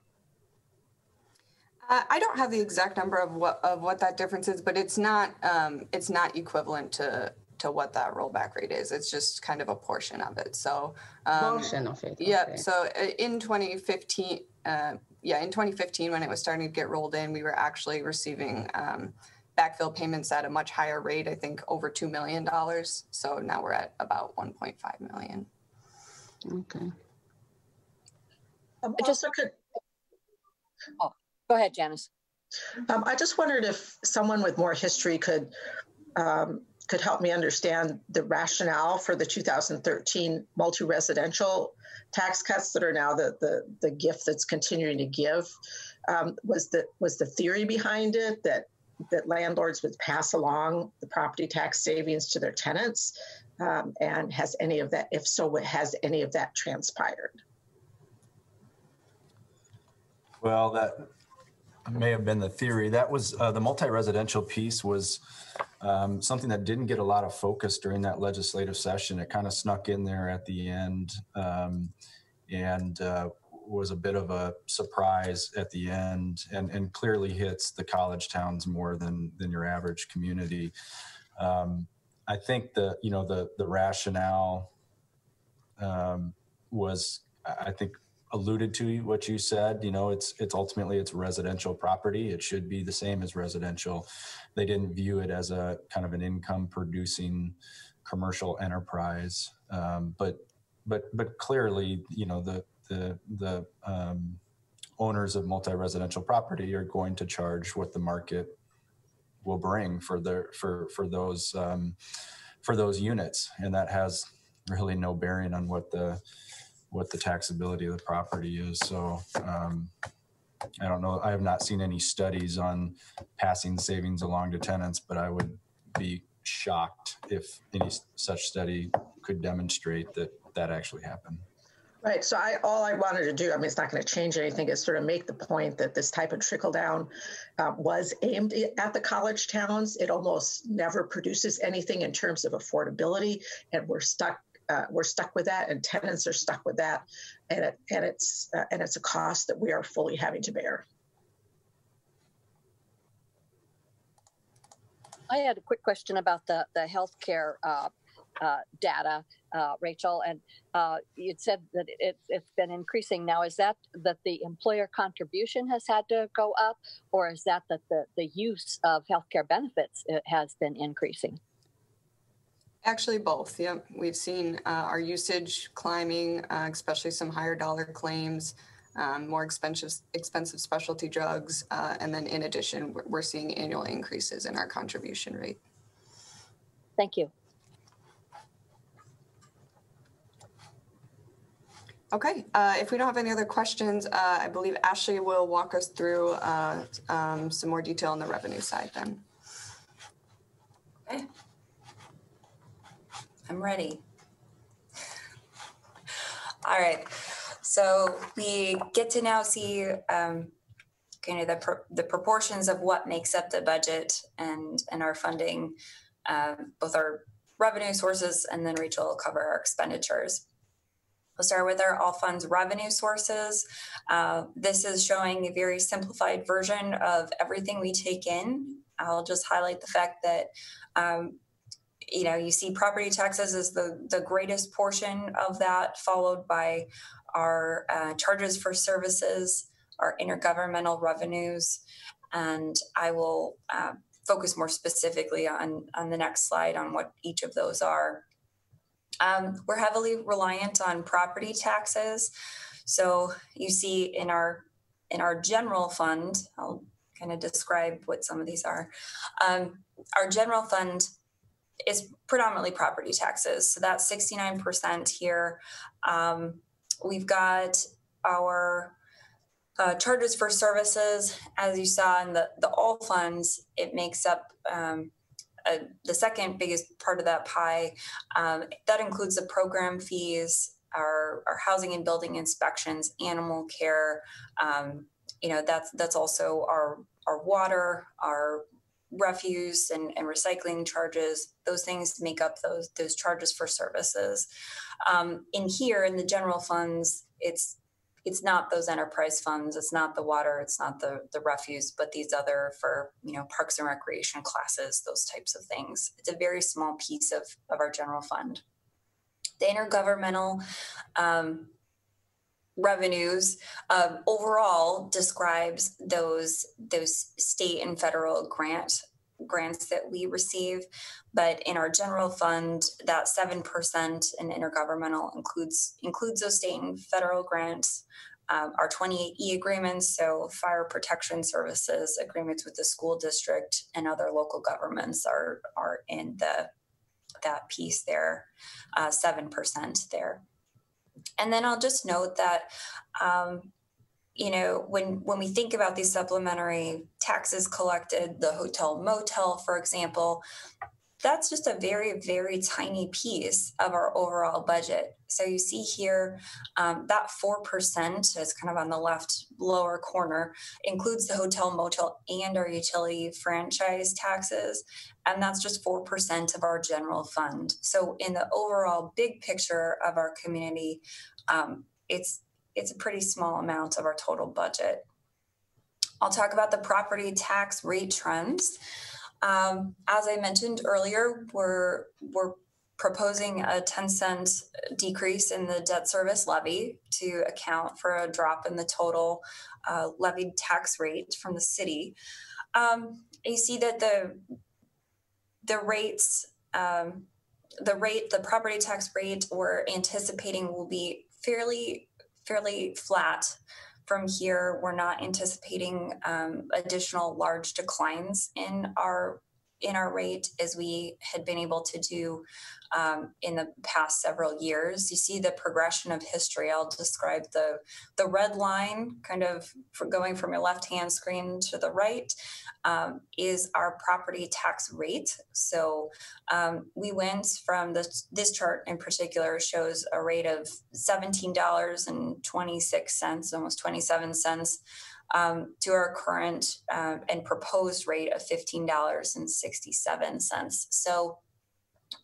Uh, I don't have the exact number of what of what that difference is, but it's not um, it's not equivalent to to what that rollback rate is. It's just kind of a portion of it. So um, Portion of it. Yep. okay. So uh, in 2015, uh, yeah, in 2015, when it was starting to get rolled in, we were actually receiving um, backfill payments at a much higher rate. I think over two million dollars. So now we're at about 1.5 million. Okay. Um, Just- also could, Go ahead, Janice. um, I just wondered if someone with more history could um, could help me understand the rationale for the 2013 multi-residential tax cuts that are now the the, the gift that's continuing to give. Um, was the was the theory behind it that that landlords would pass along the property tax savings to their tenants? Um, and has any of that, if so, has any of that transpired? Well, that may have been the theory. That was uh, the multi-residential piece was um, something that didn't get a lot of focus during that legislative session. It kind of snuck in there at the end um, and uh, was a bit of a surprise at the end and, and clearly hits the college towns more than, than your average community. Um, I think the, you know, the, the rationale um, was, I think, alluded to what you said. You know, it's it's ultimately it's residential property. It should be the same as residential. They didn't view it as a kind of an income producing commercial enterprise. Um, but but but clearly, you know, the the the um, owners of multi-residential property are going to charge what the market will bring for their for for those um, for those units, and that has really no bearing on what the what the taxability of the property is. So um, I don't know. I have not seen any studies on passing savings along to tenants, but I would be shocked if any such study could demonstrate that that actually happened. Right. So I all I wanted to do, I mean, it's not going to change anything, is sort of make the point that this type of trickle down uh, was aimed at the college towns. It almost never produces anything in terms of affordability, and we're stuck. Uh, we're stuck with that, and tenants are stuck with that, and it and it's uh, and it's a cost that we are fully having to bear. I had a quick question about the the healthcare uh, data, uh, Rachel, and uh, you'd said that it, it's been increasing. Now, is that that the employer contribution has had to go up, or is that that the the use of healthcare benefits uh, has been increasing? Actually, both. Yep. We've seen uh, our usage climbing, uh, especially some higher dollar claims, um, more expensive expensive specialty drugs, uh, and then in addition, we're seeing annual increases in our contribution rate. Thank you. Okay. Uh, if we don't have any other questions, uh, I believe Ashley will walk us through uh, um, some more detail on the revenue side. Then. Okay. I'm ready. All right. So we get to now see um, kind of the, pro- the proportions of what makes up the budget and, and our funding, um, both our revenue sources, and then Rachel will cover our expenditures. We'll start with our all funds revenue sources. Uh, this is showing a very simplified version of everything we take in. I'll just highlight the fact that um, you know, you see property taxes is the, the greatest portion of that, followed by our uh, charges for services, our intergovernmental revenues, and I will uh, focus more specifically on, on the next slide on what each of those are. Um, we're heavily reliant on property taxes. So you see in our in our general fund, I'll kind of describe what some of these are. Um, our general fund is predominantly property taxes. So that's 69% here. Um, we've got our uh, charges for services, as you saw in the, the all funds, it makes up um, the second biggest part of that pie. Um, that includes the program fees, our, our housing and building inspections, animal care. Um, you know, that's that's also our our water, our refuse and, and recycling charges. Those things make up those those charges for services. Um, in here, in the general funds, it's it's not those enterprise funds it's not the water it's not the the refuse but these other for you know parks and recreation classes those types of things. It's a very small piece of of our general fund. The intergovernmental um, revenues um, overall describes those those state and federal grant grants that we receive but in our general fund that 7% in intergovernmental includes includes those state and federal grants. Um, our 28E agreements so fire protection services agreements with the school district and other local governments are are in the that piece there uh, 7% there. And then I'll just note that, um, you know, when when we think about these supplementary taxes collected, the hotel motel, for example, that's just a very very tiny piece of our overall budget. So you see here um, that 4% is kind of on the left lower corner includes the hotel motel and our utility franchise taxes and that's just 4% of our general fund. So in the overall big picture of our community um, it's it's a pretty small amount of our total budget i'll talk about the property tax rate trends um, as I mentioned earlier, we're we're proposing a 10 cent decrease in the debt service levy to account for a drop in the total uh, levied tax rate from the city. Um, you see that the the rates, um, the rate, the property tax rate we're anticipating will be fairly fairly flat from here, we're not anticipating um, additional large declines in our in our rate as we had been able to do um, in the past several years. You see the progression of history. I'll describe the the red line, kind of going from your left hand screen to the right, um, is our property tax rate. So um, we went from this this chart in particular shows a rate of seventeen dollars and twenty six cents, almost twenty seven cents um, to our current uh, and proposed rate of $15.67. So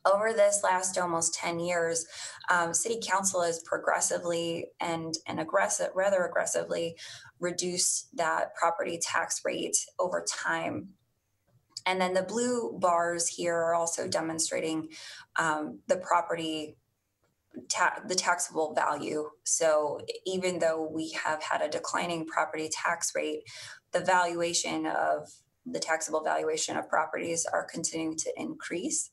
over this last almost 10 years, um, City Council has progressively and, and aggressive, rather aggressively reduced that property tax rate over time. And then the blue bars here are also demonstrating um, the property ta- the taxable value. So even though we have had a declining property tax rate, the valuation of the taxable valuation of properties are continuing to increase.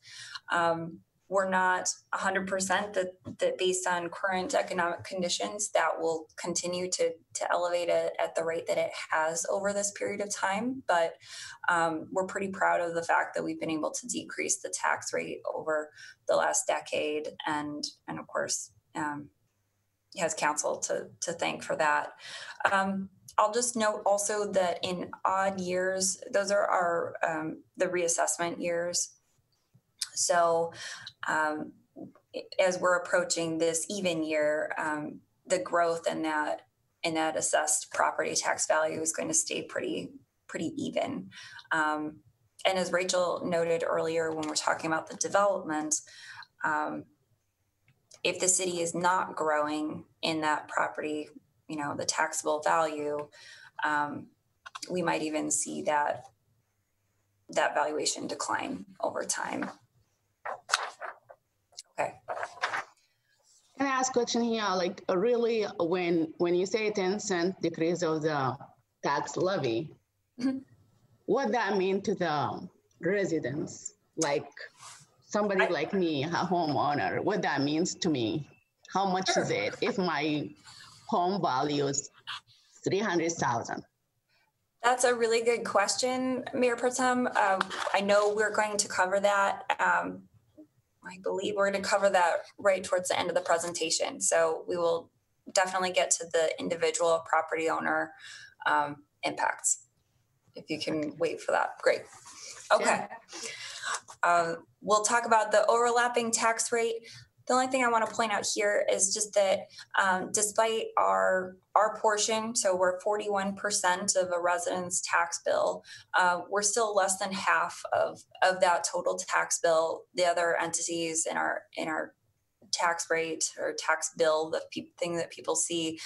Um, we're not 100% that, that based on current economic conditions that will continue to, to elevate it at the rate that it has over this period of time. But um, we're pretty proud of the fact that we've been able to decrease the tax rate over the last decade. And and of course um, has council to to thank for that. Um, I'll just note also that in odd years, those are our um, the reassessment years. So um, as we're approaching this even year, um, the growth in that in that assessed property tax value is going to stay pretty pretty even. Um, and as Rachel noted earlier, when we're talking about the development, um, if the city is not growing in that property, you know, the taxable value, um, we might even see that that valuation decline over time. Okay. Can I ask a question here? Like, uh, really, when when you say 10 cent decrease of the tax levy, mm-hmm. what that mean to the residents? Like, somebody I- like me, a homeowner, what that means to me. How much is it if my home value is 300,000? That's a really good question, Mayor Protem. Uh, I know we're going to cover that. Um, I believe we're going to cover that right towards the end of the presentation. So we will definitely get to the individual property owner um, impacts. If you can wait for that, great. Okay. Um, we'll talk about the overlapping tax rate. The only thing I want to point out here is just that um, despite our our portion, so we're 41% of a resident's tax bill, uh, we're still less than half of of that total tax bill. The other entities in our in our tax rate or tax bill, the pe- thing that people see,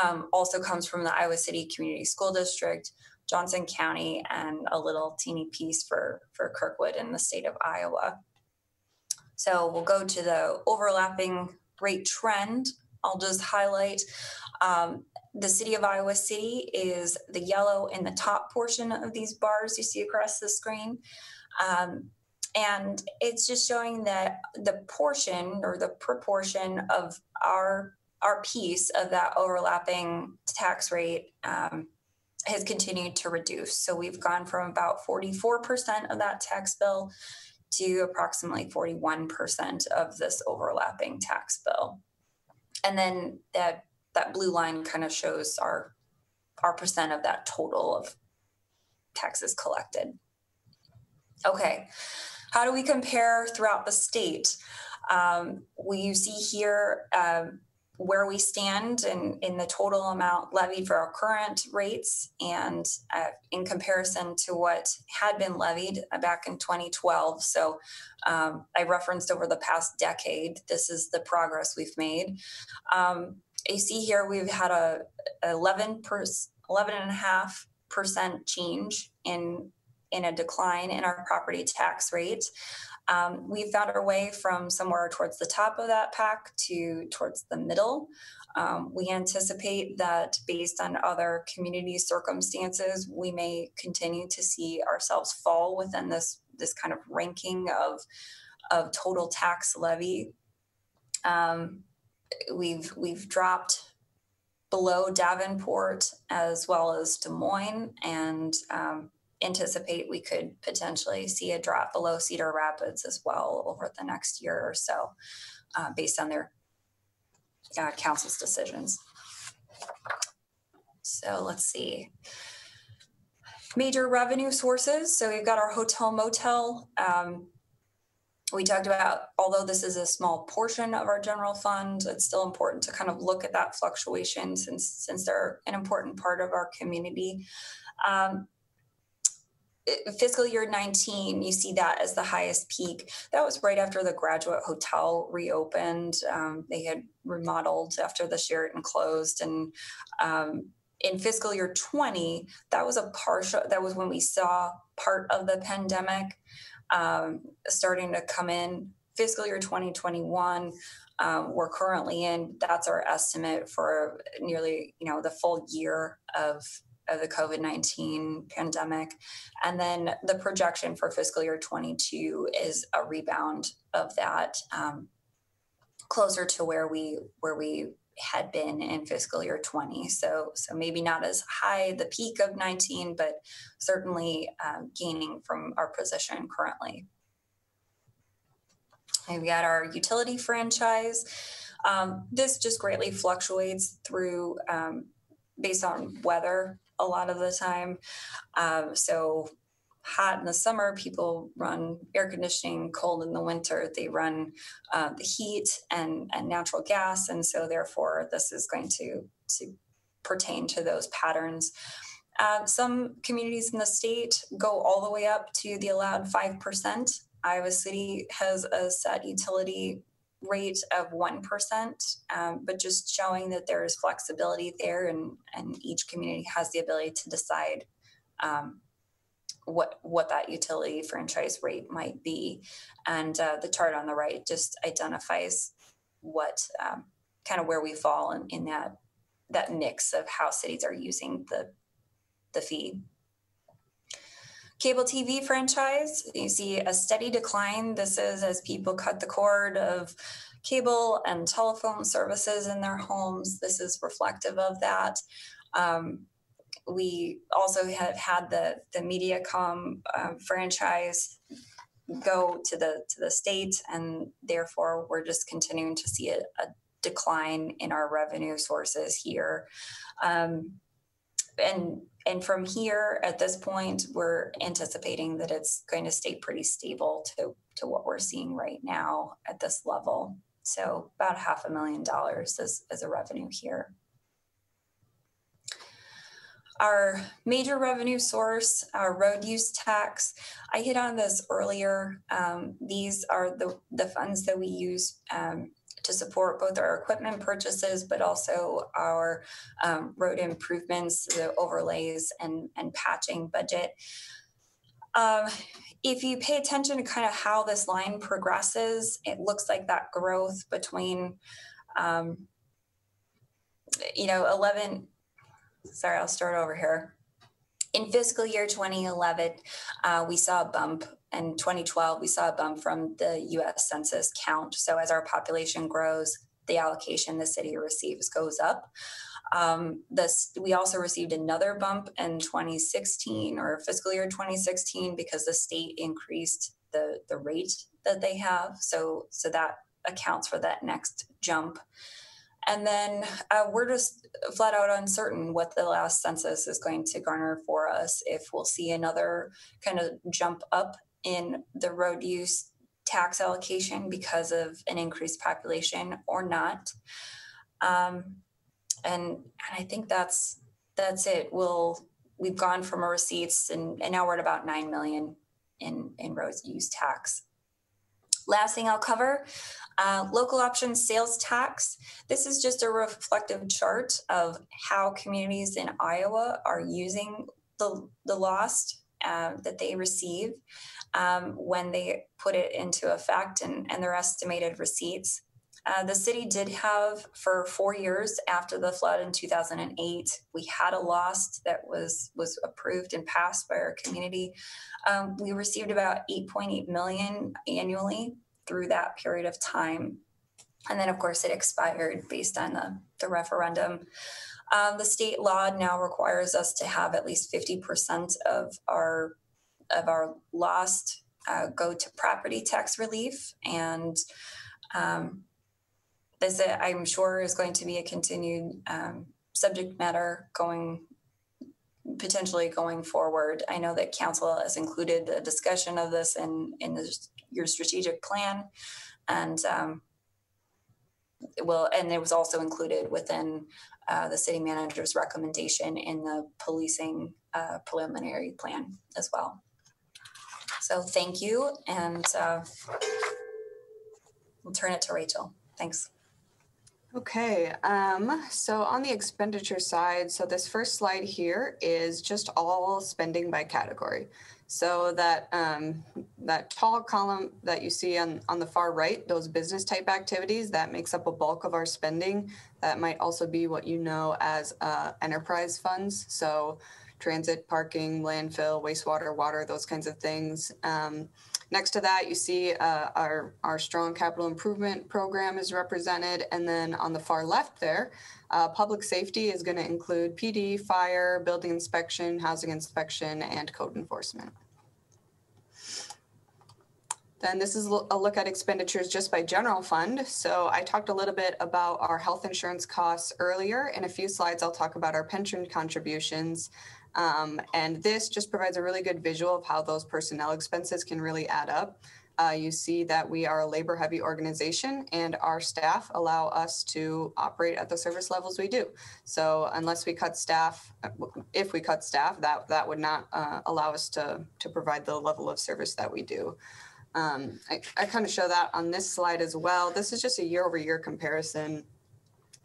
um, also comes from the Iowa City Community School District, Johnson County, and a little teeny piece for for Kirkwood in the state of Iowa. So we'll go to the overlapping rate trend. I'll just highlight um, the city of Iowa City is the yellow in the top portion of these bars you see across the screen. Um, and it's just showing that the portion or the proportion of our our piece of that overlapping tax rate um, has continued to reduce. So we've gone from about 44% of that tax bill to approximately 41% of this overlapping tax bill. And then that that blue line kind of shows our our percent of that total of taxes collected. Okay, how do we compare throughout the state? Um, we you see here um, where we stand in, in the total amount levied for our current rates and uh, in comparison to what had been levied uh, back in 2012. So um, I referenced over the past decade, this is the progress we've made. Um, you see here we've had a 11 per, 11 and a half percent change in in a decline in our property tax rate. Um, we found our way from somewhere towards the top of that pack to towards the middle. Um, we anticipate that based on other community circumstances, we may continue to see ourselves fall within this this kind of ranking of of total tax levy. Um, we've we've dropped below Davenport as well as Des Moines and um, anticipate we could potentially see a drop below Cedar Rapids as well over the next year or so, uh, based on their uh, council's decisions. So let's see. Major revenue sources. So we've got our hotel motel. Um, we talked about, although this is a small portion of our general fund, it's still important to kind of look at that fluctuation since since they're an important part of our community. Um, fiscal year 19 you see that as the highest peak. That was right after the graduate hotel reopened. Um, they had remodeled after the sheraton closed. And um, in fiscal year 20 that was a partial that was when we saw part of the pandemic um, starting to come in. Fiscal year 2021 um, we're currently in that's our estimate for nearly you know the full year of of the COVID 19 pandemic. And then the projection for fiscal year 22 is a rebound of that um, closer to where we where we had been in fiscal year 20 so so maybe not as high the peak of 19 but certainly um, gaining from our position currently. And we got our utility franchise. Um, this just greatly fluctuates through um, based on weather a lot of the time. Um, so hot in the summer, people run air conditioning. Cold in the winter, they run uh, the heat and, and natural gas, and so therefore this is going to to pertain to those patterns. Uh, some communities in the state go all the way up to the allowed five percent. Iowa City has a set utility rate of 1%, um, but just showing that there is flexibility there and, and each community has the ability to decide um, what, what that utility franchise rate might be. And uh, the chart on the right just identifies what um, kind of where we fall in, in that, that mix of how cities are using the, the fee. Cable TV franchise, you see a steady decline. This is as people cut the cord of cable and telephone services in their homes. This is reflective of that. Um, we also have had the the MediaCom uh, franchise go to the to the state, and therefore we're just continuing to see a, a decline in our revenue sources here. Um, and and from here at this point we're anticipating that it's going to stay pretty stable to to what we're seeing right now at this level so about half a million dollars as, a revenue here our major revenue source, our road use tax. I hit on this earlier. Um, these are the, the funds that we use um, to support both our equipment purchases, but also our um, road improvements, the overlays, and, and patching budget. Um, if you pay attention to kind of how this line progresses, it looks like that growth between, um, you know, 11, sorry, I'll start over here. In fiscal year 2011, uh, we saw a bump. In 2012, we saw a bump from the US Census count. So as our population grows, the allocation the city receives goes up. Um, this, we also received another bump in 2016 or fiscal year 2016 because the state increased the, the rate that they have. So, so that accounts for that next jump. And then uh, we're just flat out uncertain what the last census is going to garner for us, if we'll see another kind of jump up in the road use tax allocation because of an increased population or not. Um, and, and I think that's that's it. We'll we've gone from our receipts and, and now we're at about nine million in in road use tax. Last thing I'll cover uh, local option sales tax. This is just a reflective chart of how communities in Iowa are using the, the lost uh, that they receive um, when they put it into effect and, and their estimated receipts. Uh, the city did have for four years after the flood in 2008 we had a lost that was was approved and passed by our community um, we received about 8.8 million annually through that period of time. And then, of course, it expired based on the, the referendum. Um, the state law now requires us to have at least 50% of our of our lost uh, go to property tax relief, and um, this I'm sure is going to be a continued um, subject matter going potentially going forward. I know that council has included a discussion of this in in the your strategic plan, and um, will and it was also included within uh, the city manager's recommendation in the policing uh, preliminary plan as well. So thank you, and uh, we'll turn it to Rachel. Thanks. Okay, um, so on the expenditure side, so this first slide here is just all spending by category. So that um, that tall column that you see on, on the far right, those business type activities, that makes up a bulk of our spending. That might also be what you know as uh, enterprise funds. So transit, parking, landfill, wastewater, water, those kinds of things. Um, next to that, you see uh, our, our strong capital improvement program is represented. And then on the far left there, uh, public safety is going to include PD, fire, building inspection, housing inspection, and code enforcement. Then this is a look at expenditures just by general fund. So I talked a little bit about our health insurance costs earlier. In a few slides, I'll talk about our pension contributions. Um, and this just provides a really good visual of how those personnel expenses can really add up. Uh, you see that we are a labor heavy organization and our staff allow us to operate at the service levels we do. So unless we cut staff, if we cut staff, that, that would not uh, allow us to, to provide the level of service that we do. Um, I, I kind of show that on this slide as well. This is just a year over year comparison.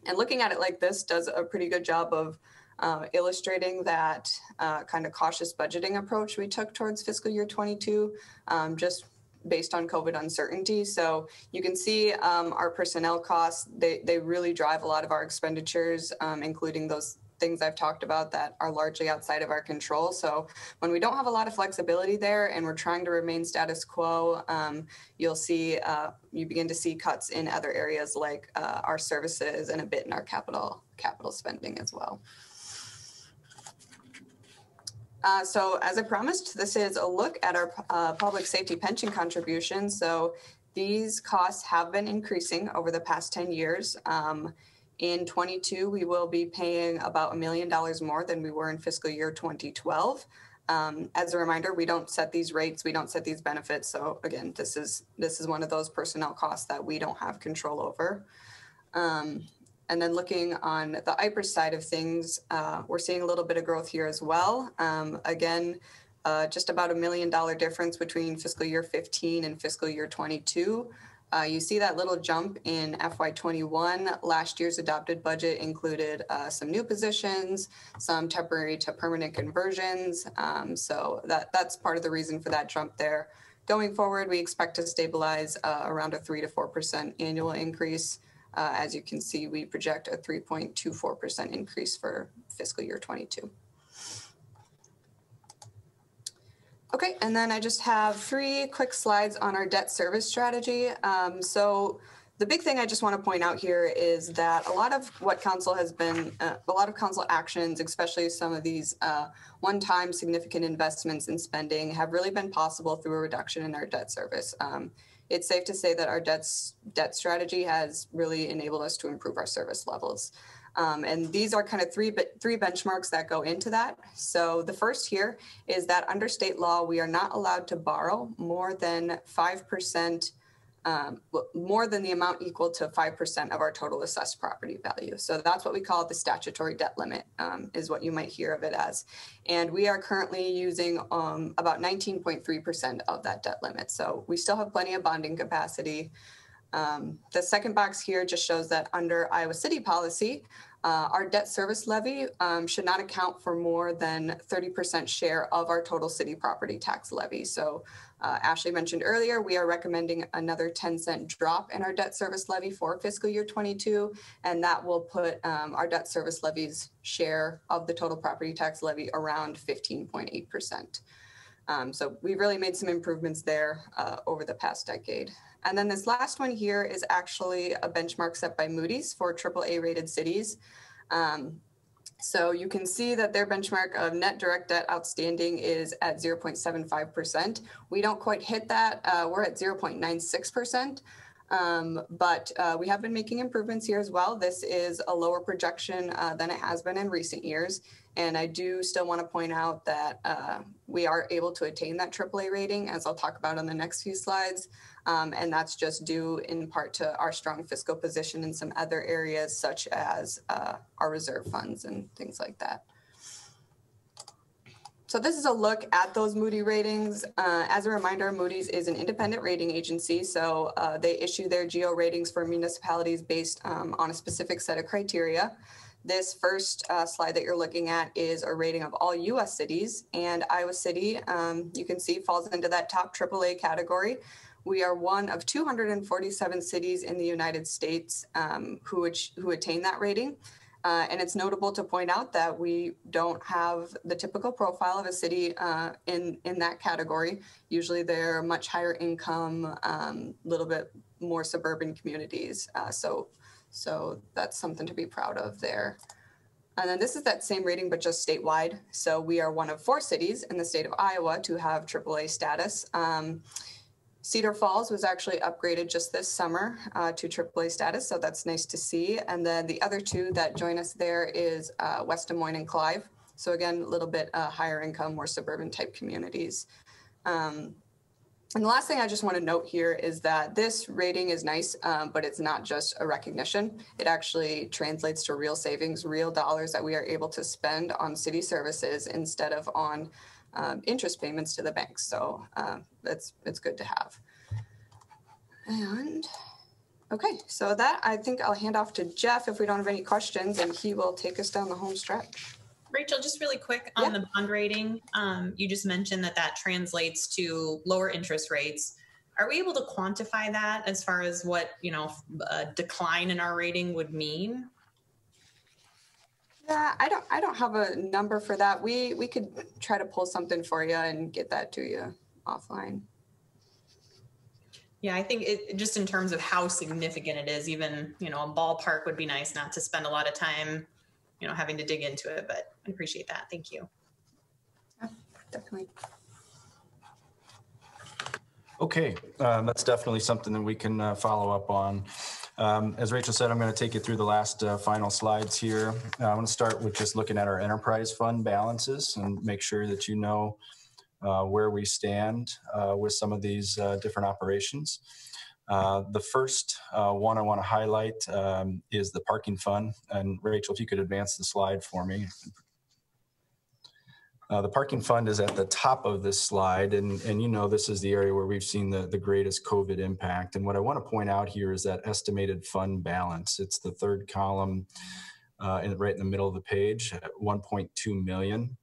And looking at it like this does a pretty good job of uh, illustrating that uh, kind of cautious budgeting approach we took towards fiscal year 22, um, just based on COVID uncertainty. So you can see um, our personnel costs, they, they really drive a lot of our expenditures, um, including those things I've talked about that are largely outside of our control. So when we don't have a lot of flexibility there and we're trying to remain status quo, um, you'll see uh, you begin to see cuts in other areas like uh, our services and a bit in our capital capital spending as well. Uh, so as I promised, this is a look at our uh, public safety pension contributions. So these costs have been increasing over the past 10 years. Um, in 22, we will be paying about a million dollars more than we were in fiscal year 2012. Um, as a reminder, we don't set these rates, we don't set these benefits. So again, this is this is one of those personnel costs that we don't have control over. Um, and then looking on the IPERS side of things, uh, we're seeing a little bit of growth here as well. Um, again, uh, just about a million dollar difference between fiscal year 15 and fiscal year 22. Uh, you see that little jump in FY21. Last year's adopted budget included uh, some new positions, some temporary to permanent conversions. Um, so that that's part of the reason for that jump there. Going forward, we expect to stabilize uh, around a three to four percent annual increase. Uh, as you can see, we project a 3.24% increase for fiscal year 22. Okay, and then I just have three quick slides on our debt service strategy. Um, so the big thing I just want to point out here is that a lot of what council has been, uh, a lot of council actions, especially some of these uh, one-time significant investments in spending have really been possible through a reduction in our debt service. Um, it's safe to say that our debts, debt strategy has really enabled us to improve our service levels. Um, and these are kind of three three benchmarks that go into that. So the first here is that under state law, we are not allowed to borrow more than five percent um, more than the amount equal to 5% of our total assessed property value. So that's what we call the statutory debt limit, um, is what you might hear of it as. And we are currently using um, about 19.3% of that debt limit. So we still have plenty of bonding capacity. Um, the second box here just shows that under Iowa City policy, uh, our debt service levy um, should not account for more than 30% share of our total city property tax levy. So uh, Ashley mentioned earlier, we are recommending another 10 cent drop in our debt service levy for fiscal year 22, and that will put um, our debt service levy's share of the total property tax levy around 15.8%. Um, so we really made some improvements there uh, over the past decade. And then this last one here is actually a benchmark set by Moody's for AAA rated cities. Um, so you can see that their benchmark of net direct debt outstanding is at 0.75%. We don't quite hit that. Uh, we're at 0.96%. Um, but uh, we have been making improvements here as well. This is a lower projection uh, than it has been in recent years. And I do still want to point out that uh, we are able to attain that AAA rating, as I'll talk about on the next few slides. Um, and that's just due in part to our strong fiscal position in some other areas, such as uh, our reserve funds and things like that. So this is a look at those Moody ratings. Uh, as a reminder, Moody's is an independent rating agency, so uh, they issue their GO ratings for municipalities based um, on a specific set of criteria. This first uh, slide that you're looking at is a rating of all US cities, and Iowa City, um, you can see, falls into that top AAA category. We are one of 247 cities in the United States um, who, who attain that rating. Uh, and it's notable to point out that we don't have the typical profile of a city uh, in, in that category. Usually they're much higher income, a um, little bit more suburban communities. Uh, so, so that's something to be proud of there. And then this is that same rating, but just statewide. So we are one of four cities in the state of Iowa to have AAA status. Um, Cedar Falls was actually upgraded just this summer uh, to AAA status, so that's nice to see. And then the other two that join us there is uh, West Des Moines and Clive. So again, a little bit uh, higher income, more suburban type communities. Um, and the last thing I just want to note here is that this rating is nice, um, but it's not just a recognition. It actually translates to real savings, real dollars that we are able to spend on city services instead of on um, interest payments to the banks. So uh, it's it's good to have. And okay, so that I think I'll hand off to Geoff if we don't have any questions, and he will take us down the home stretch. Rachel, just really quick on yeah. the bond rating. Um, you just mentioned that that translates to lower interest rates. Are we able to quantify that as far as what you know a decline in our rating would mean? Yeah, I don't, I don't have a number for that. We, we could try to pull something for you and get that to you offline. Yeah, I think it just in terms of how significant it is, even, you know, a ballpark would be nice not to spend a lot of time, you know, having to dig into it, but I appreciate that. Thank you. Yeah, Definitely. Okay, um, that's definitely something that we can uh, follow up on. Um, As Rachel said, I'm going to take you through the last uh, final slides here. Uh, I want to start with just looking at our enterprise fund balances and make sure that you know uh, where we stand with some of these different operations. The first one I want to highlight um, is the parking fund. And Rachel, if you could advance the slide for me. Uh, the parking fund is at the top of this slide, and, and you know this is the area where we've seen the, the greatest COVID impact. And what I want to point out here is that estimated fund balance. It's the third column, uh, in, right in the middle of the page, at 1.2 million.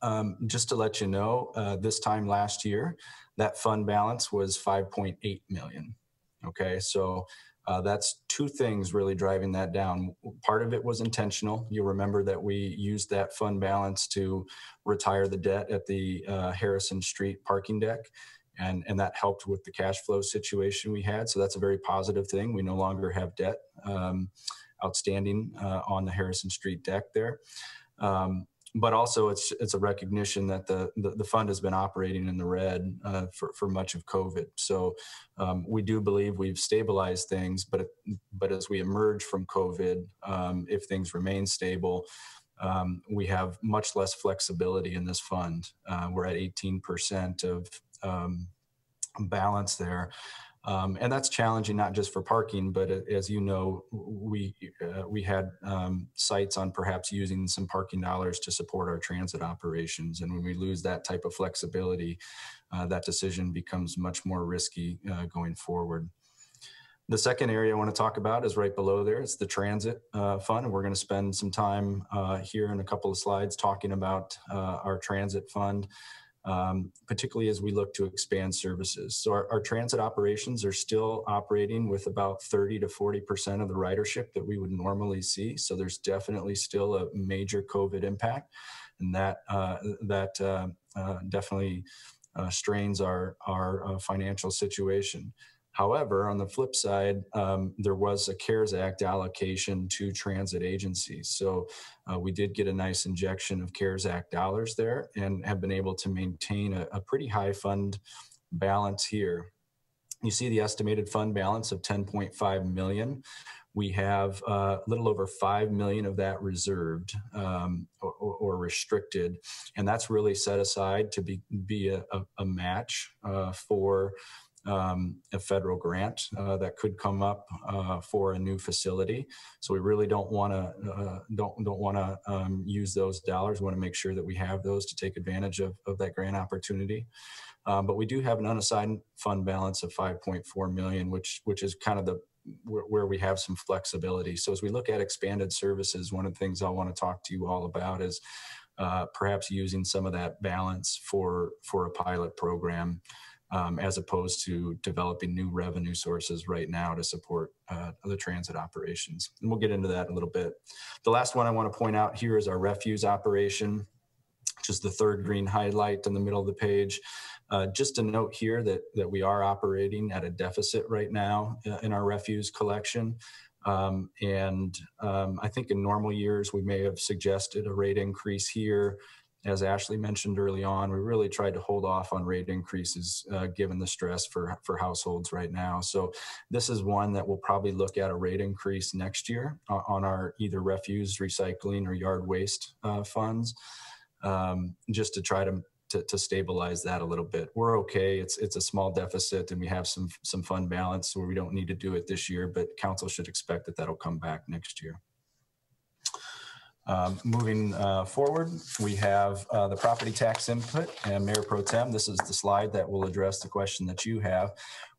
Um, just to let you know, uh, this time last year, that fund balance was 5.8 million. Okay, so uh, that's two things really driving that down. Part of it was intentional. You'll remember that we used that fund balance to retire the debt at the uh, Harrison Street parking deck. And, and that helped with the cash flow situation we had. So that's a very positive thing. We no longer have debt um, outstanding uh, on the Harrison Street deck there. Um, but also it's it's a recognition that the the, the fund has been operating in the red uh, for for much of COVID. So um, we do believe we've stabilized things, but but as we emerge from COVID, um, if things remain stable. Um, we have much less flexibility in this fund. Uh, we're at 18% of um, balance there. Um, and that's challenging not just for parking, but uh, as you know, we uh, we had um, sights on perhaps using some parking dollars to support our transit operations, and when we lose that type of flexibility, uh, that decision becomes much more risky uh, going forward. The second area I want to talk about is right below there. It's the transit uh, fund, and we're going to spend some time uh, here in a couple of slides talking about our transit fund um, particularly as we look to expand services. So our, our, transit operations are still operating with about 30 to 40% of the ridership that we would normally see. So there's definitely still a major COVID impact and that, uh, that uh, uh, definitely uh, strains our, our uh, financial situation. However, on the flip side, um, there was a CARES Act allocation to transit agencies. So uh, we did get a nice injection of CARES Act dollars there and have been able to maintain a, a pretty high fund balance here. You see the estimated fund balance of 10.5 million. We have uh, a little over 5 million of that reserved um, or, or, restricted. And that's really set aside to be, be a, a, match uh, for um, a federal grant uh, that could come up uh, for a new facility. So we really don't want to uh, don't don't want to um, use those dollars. We want to make sure that we have those to take advantage of, of that grant opportunity. Um, but we do have an unassigned fund balance of 5.4 million, which which is kind of the where, where we have some flexibility. So as we look at expanded services, one of the things I want to talk to you all about is uh, perhaps using some of that balance for for a pilot program as opposed to developing new revenue sources right now to support uh, the transit operations. And we'll get into that in a little bit. The last one I want to point out here is our refuse operation, which is the third green highlight in the middle of the page. Uh, just a note here that, that we are operating at a deficit right now uh, in our refuse collection. Um, and um, I think in normal years, we may have suggested a rate increase here as Ashley mentioned early on, we really tried to hold off on rate increases uh, given the stress for, for households right now. So this is one that we'll probably look at a rate increase next year uh, on our either refuse, recycling, or yard waste uh, funds, um, just to try to, to, to stabilize that a little bit. We're okay. It's it's a small deficit, and we have some some fund balance where we don't need to do it this year. But council should expect that that'll come back next year. Um, moving uh, forward, we have uh, the property tax input and Mayor Pro Tem. This is the slide that will address the question that you have.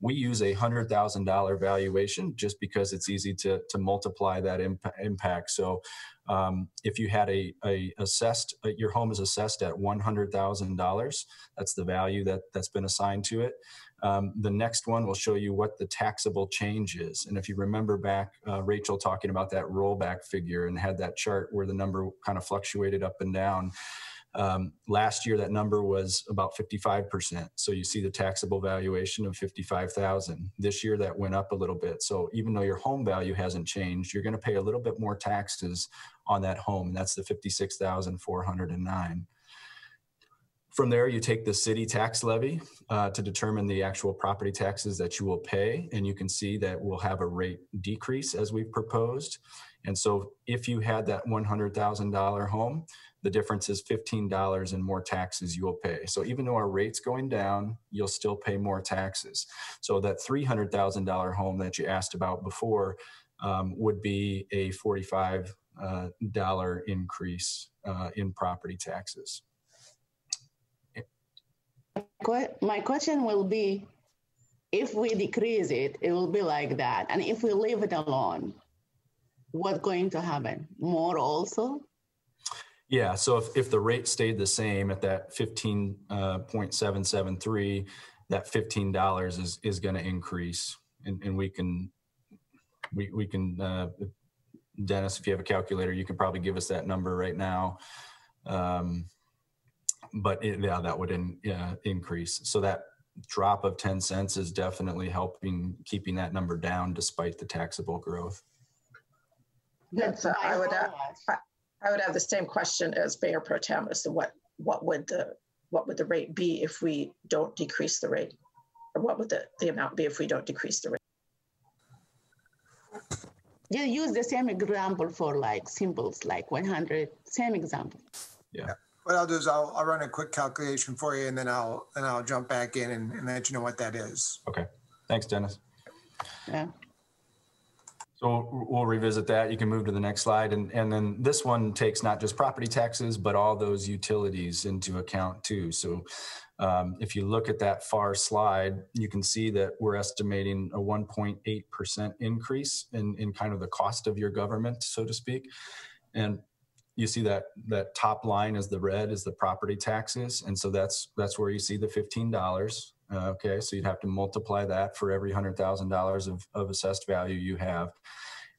We use a hundred thousand dollar valuation just because it's easy to to multiply that imp- impact. So Um, if you had a, a assessed, uh, your home is assessed at $100,000, that's the value that, that's been assigned to it. Um, the next one will show you what the taxable change is. And if you remember back, uh, Rachel talking about that rollback figure and had that chart where the number kind of fluctuated up and down. Um, last year, that number was about 55%. So you see the taxable valuation of 55,000. This year, that went up a little bit. So even though your home value hasn't changed, you're going to pay a little bit more taxes on that home. And that's the 56,409. From there, you take the city tax levy uh, to determine the actual property taxes that you will pay. And you can see that we'll have a rate decrease as we've proposed. And so if you had that $100,000 home, the difference is $15 in more taxes you'll pay. So even though our rate's going down, you'll still pay more taxes. So that $300,000 home that you asked about before um, would be a $45 uh, increase uh, in property taxes. My question will be, if we decrease it, it will be like that. And if we leave it alone, what's going to happen? More also? Yeah, so if, if the rate stayed the same at that fifteen uh, that fifteen dollars is is going to increase, and, and we can we we can uh, Dennis, if you have a calculator, you can probably give us that number right now. Um, but it, yeah, that would in, yeah, increase. So that drop of ten cents is definitely helping keeping that number down despite the taxable growth. That's, uh, I would. Uh, I would have the same question as Mayor Pro Tem as to what, what would the, what would the rate be if we don't decrease the rate? Or what would the, the amount be if we don't decrease the rate? You use the same example for like symbols, like 100, same example. Yeah. What I'll do is I'll, I'll run a quick calculation for you and then I'll, and I'll jump back in and, and let you know what that is. Okay. Thanks, Dennis. Yeah. So we'll revisit that. You can move to the next slide. And, and then this one takes not just property taxes, but all those utilities into account too. So um, if you look at that far slide, you can see that we're estimating a 1.8% increase in, in kind of the cost of your government, so to speak. And you see that that top line is the red is the property taxes. And so that's that's where you see the $15. Uh, okay, so you'd have to multiply that for every hundred thousand dollars of, of assessed value you have.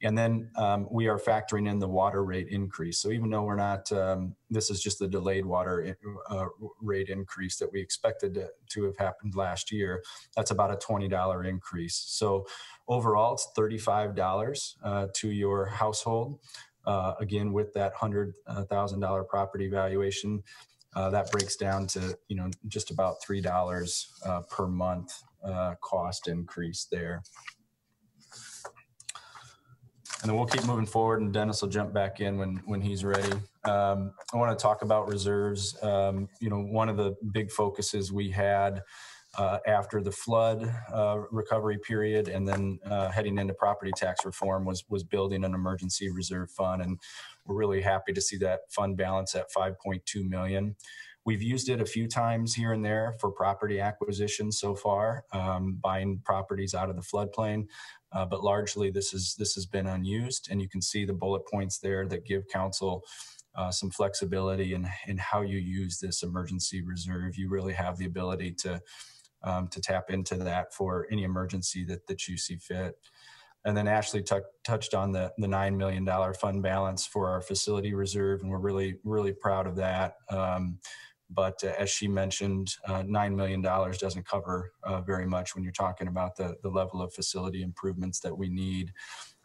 And then um, we are factoring in the water rate increase. So even though we're not, um, this is just the delayed water uh, rate increase that we expected to, to, have happened last year. That's about a $20 increase. So overall, it's $35 uh, to your household. Uh, again, with that $100,000 property valuation, uh, that breaks down to you know just about three dollars uh, per month uh, cost increase there. And then we'll keep moving forward, and Dennis will jump back in when when he's ready. Um, I want to talk about reserves. Um, you know, one of the big focuses we had uh, after the flood uh, recovery period and then uh, heading into property tax reform was was building an emergency reserve fund and we're really happy to see that fund balance at 5.2 million we've used it a few times here and there for property acquisition so far um, buying properties out of the floodplain uh, but largely this is this has been unused and you can see the bullet points there that give council uh, some flexibility in, in how you use this emergency reserve. You really have the ability to um, to tap into that for any emergency that, that you see fit. And then Ashley t- touched on the, the $9 million fund balance for our facility reserve, and we're really, really proud of that. Um, but uh, as she mentioned, uh, $9 million doesn't cover uh, very much when you're talking about the, the level of facility improvements that we need.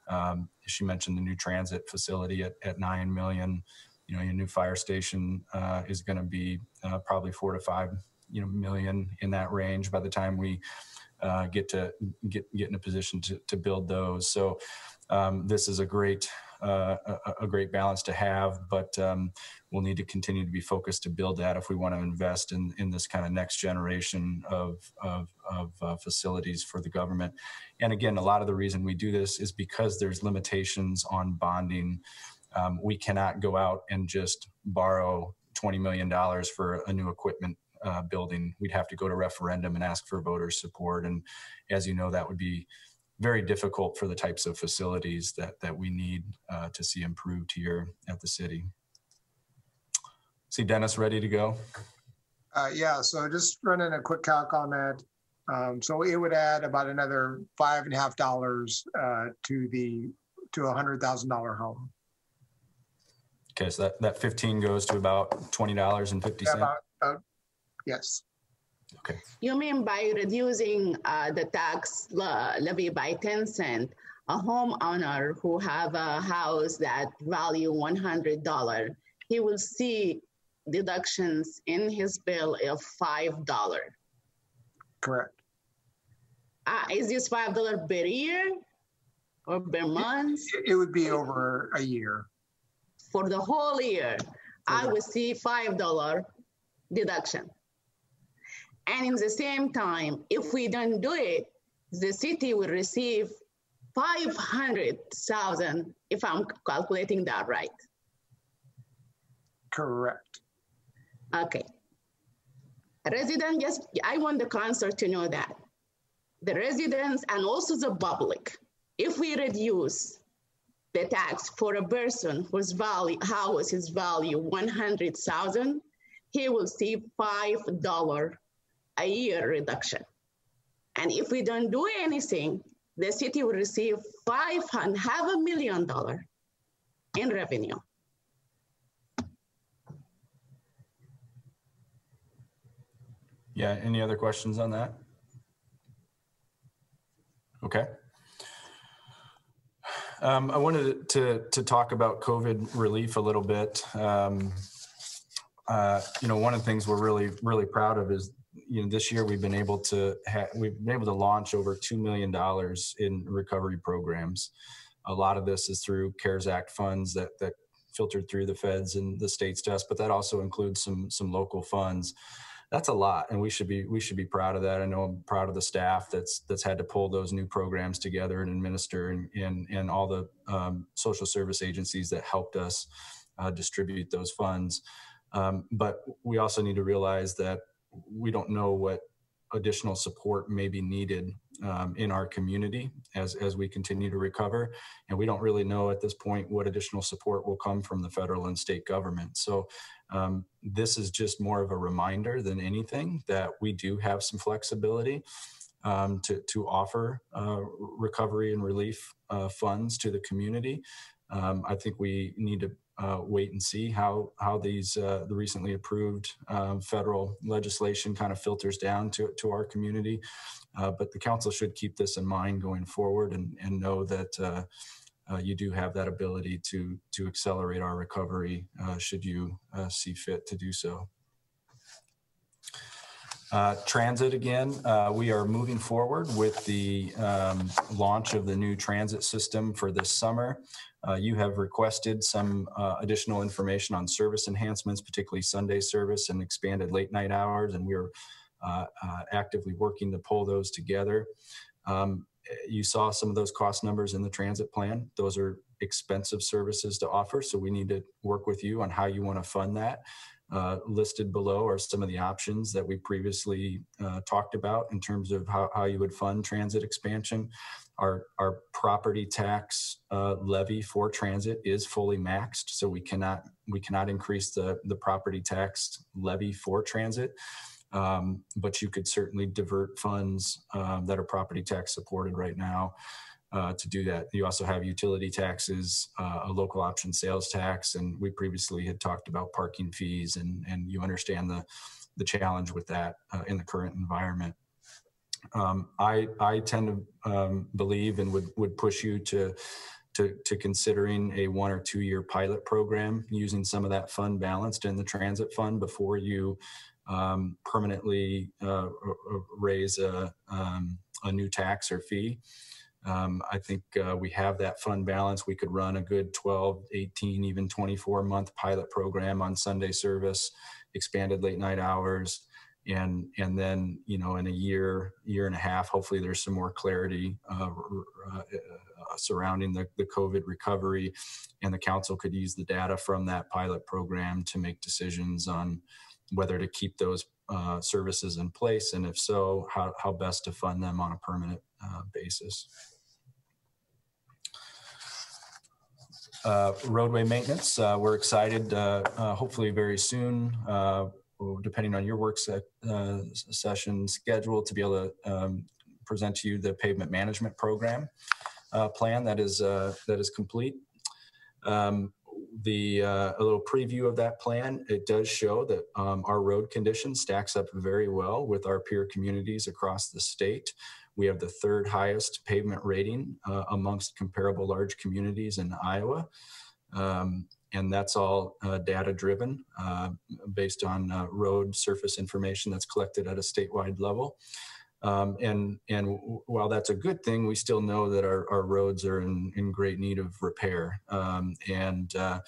Um, she mentioned the new transit facility at, at 9 million. You know, your new fire station uh, is going to be uh, probably four to five you know million in that range by the time we uh, get to get get in a position to, to build those. So um, this is a great uh, a, a, great balance to have, but um, we'll need to continue to be focused to build that if we want to invest in in this kind of next generation of of, of uh, facilities for the government. And again, a lot of the reason we do this is because there's limitations on bonding. Um, we cannot go out and just borrow $20 million for a new equipment uh, building, we'd have to go to referendum and ask for voter support. And as you know, that would be very difficult for the types of facilities that that we need uh, to see improved here at the city. See Dennis ready to go? Uh, yeah, so just running a quick calc on that. Um, so it would add about another five and a half dollars, uh, to the, to a hundred thousand dollar home. Okay, so that, that 15 goes to about $20.50. Yeah, About, about, yes, You mean by reducing uh, the tax le- levy by 10 cent, a homeowner who have a house that value $100, he will see deductions in his bill of $5. correct. Uh, is this $5 per year or per month? It, it would be over a year. For the whole year, I will see $5 deduction. And in the same time, if we don't do it, the city will receive 500,000, if I'm calculating that right. Correct. Okay. Resident, just, I want the council to know that. The residents and also the public, if we reduce the tax for a person whose value, house is value 100,000, he will see $5 a year reduction. And if we don't do anything, the city will receive five and half a million dollar in revenue. Yeah, any other questions on that? Okay. Um, I wanted to, to talk about COVID relief a little bit. Um, uh, you know, one of the things we're really, really proud of is, you know, this year we've been able to, ha- we've been able to launch over $2 million in recovery programs. A lot of this is through CARES Act funds that, that filtered through the feds and the states to us, but that also includes some, some local funds. That's a lot and we should be we should be proud of that. I know i'm proud of the staff that's that's had to pull those new programs together and administer and and, and all the um, social service agencies that helped us uh, distribute those funds. Um, but we also need to realize that we don't know what additional support may be needed um, in our community as, as we continue to recover. And we don't really know at this point what additional support will come from the federal and state government. So um, this is just more of a reminder than anything that we do have some flexibility um, to, to offer uh, recovery and relief uh, funds to the community. Um, I think we need to uh, wait and see how how these uh, the recently approved um, federal legislation kind of filters down to to our community. Uh, but the council should keep this in mind going forward and and know that. Uh, uh, you do have that ability to to accelerate our recovery uh, should you see fit to do so. Uh, transit again, uh, we are moving forward with the um, launch of the new transit system for this summer. Uh, you have requested some uh, additional information on service enhancements, particularly Sunday service and expanded late night hours, and we're uh, uh, actively working to pull those together. Um, you saw some of those cost numbers in the transit plan. Those are expensive services to offer, so we need to work with you on how you want to fund that. Uh, listed below are some of the options that we previously uh, talked about in terms of how, how you would fund transit expansion. Our, our property tax uh, levy for transit is fully maxed, so we cannot we cannot increase the, the property tax levy for transit. Um, but you could certainly divert funds um, that are property tax supported right now uh, to do that. You also have utility taxes, uh, a local option sales tax, and we previously had talked about parking fees, and and you understand the the challenge with that uh, in the current environment. Um, I I tend to um, believe and would would push you to. To, to considering a one or two year pilot program using some of that fund balanced in the transit fund before you um, permanently uh, raise a, um, a new tax or fee. Um, I think uh, we have that fund balance. We could run a good 12, 18, even 24 month pilot program on Sunday service, expanded late night hours. And, and then, you know, in a year, year and a half, hopefully there's some more clarity uh, uh, surrounding the, the COVID recovery. And the council could use the data from that pilot program to make decisions on whether to keep those uh, services in place? And if so, how, how best to fund them on a permanent uh, basis? Uh, roadway maintenance, uh, we're excited, uh, uh, hopefully very soon, depending on your work se session schedule, to be able to um, present to you the pavement management program plan that is, that is complete. Um, the, uh, a little preview of that plan, it does show that um, our road condition stacks up very well with our peer communities across the state. We have the third highest pavement rating uh, amongst comparable large communities in Iowa. Um, and that's all uh, data driven uh, based on uh, road surface information that's collected at a statewide level. Um, and and while that's a good thing, we still know that our, our roads are in, in great need of repair. Um, and uh,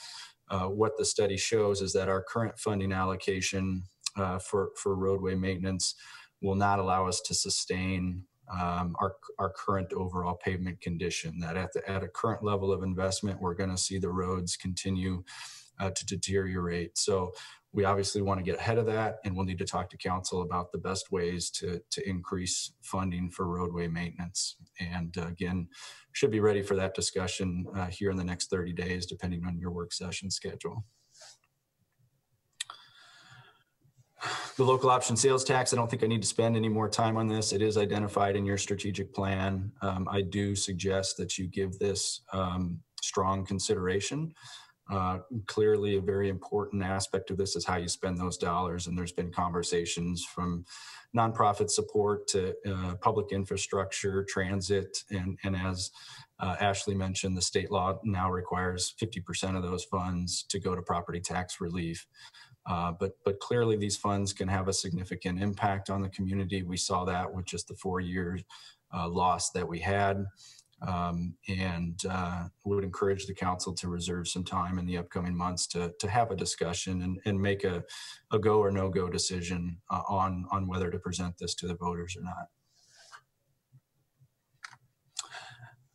uh, what the study shows is that our current funding allocation uh, for, for roadway maintenance will not allow us to sustain um, our, our current overall pavement condition. That at, the, at a current level of investment, we're going to see the roads continue uh, to deteriorate. So we obviously want to get ahead of that, and we'll need to talk to council about the best ways to, to increase funding for roadway maintenance. And uh, again, should be ready for that discussion uh, here in the next 30 days, depending on your work session schedule. The local option sales tax, I don't think I need to spend any more time on this. It is identified in your strategic plan. Um, I do suggest that you give this um, strong consideration. Uh, clearly, a very important aspect of this is how you spend those dollars. And there's been conversations from nonprofit support to uh, public infrastructure, transit, and, and as uh, Ashley mentioned, the state law now requires 50% of those funds to go to property tax relief. Uh, but but clearly these funds can have a significant impact on the community. We saw that with just the four year uh, loss that we had. Um, and uh, would encourage the council to reserve some time in the upcoming months to, to have a discussion and, and make a, a go or no go decision uh, on, on whether to present this to the voters or not.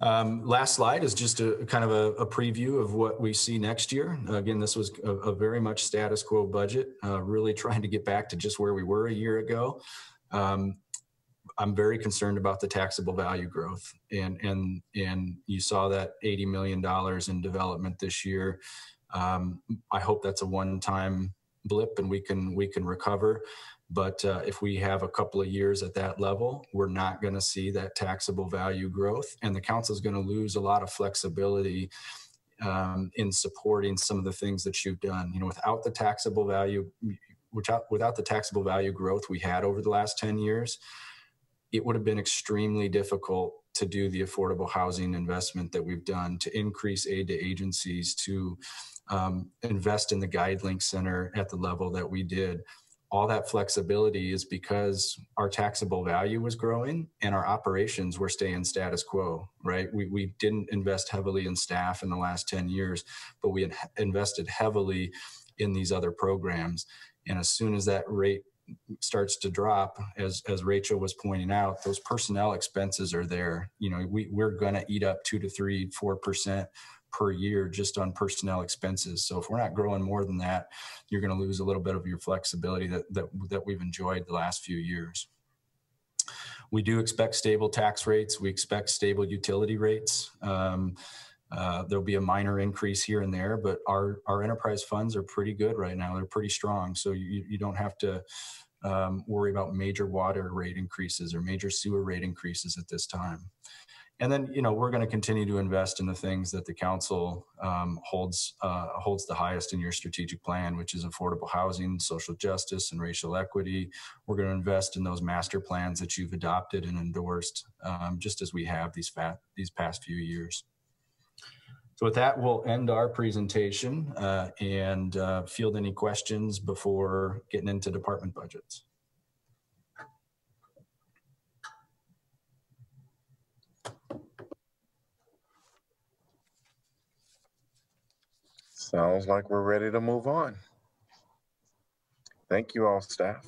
Um, last slide is just a kind of a, a, preview of what we see next year. Again, this was a, a very much status quo budget, uh, really trying to get back to just where we were a year ago. Um, I'm very concerned about the taxable value growth, and and and you saw that 80 million dollars in development this year. Um, I hope that's a one-time blip, and we can we can recover. But uh, if we have a couple of years at that level, we're not going to see that taxable value growth, and the council is going to lose a lot of flexibility um, in supporting some of the things that you've done. You know, without the taxable value, without without the taxable value growth we had over the last 10 years, it would have been extremely difficult to do the affordable housing investment that we've done to increase aid to agencies to um, invest in the GuideLink Center at the level that we did all that flexibility is because our taxable value was growing and our operations were staying status quo, right? We, we didn't invest heavily in staff in the last 10 years, but we had invested heavily in these other programs. And as soon as that rate starts to drop, as, as Rachel was pointing out, those personnel expenses are there. You know, we, we're going to eat up two to three, 4% per year just on personnel expenses. So if we're not growing more than that, you're going to lose a little bit of your flexibility that, that, that we've enjoyed the last few years. We do expect stable tax rates. We expect stable utility rates. Um, uh, there'll be a minor increase here and there, but our, our enterprise funds are pretty good right now. They're pretty strong. So you, you don't have to um, worry about major water rate increases or major sewer rate increases at this time and then you know we're going to continue to invest in the things that the council um, holds uh, holds the highest in your strategic plan which is affordable housing social justice and racial equity we're going to invest in those master plans that you've adopted and endorsed um, just as we have these fat these past few years so with that we'll end our presentation uh, and uh, field any questions before getting into department budgets Sounds like we're ready to move on. Thank you all, staff.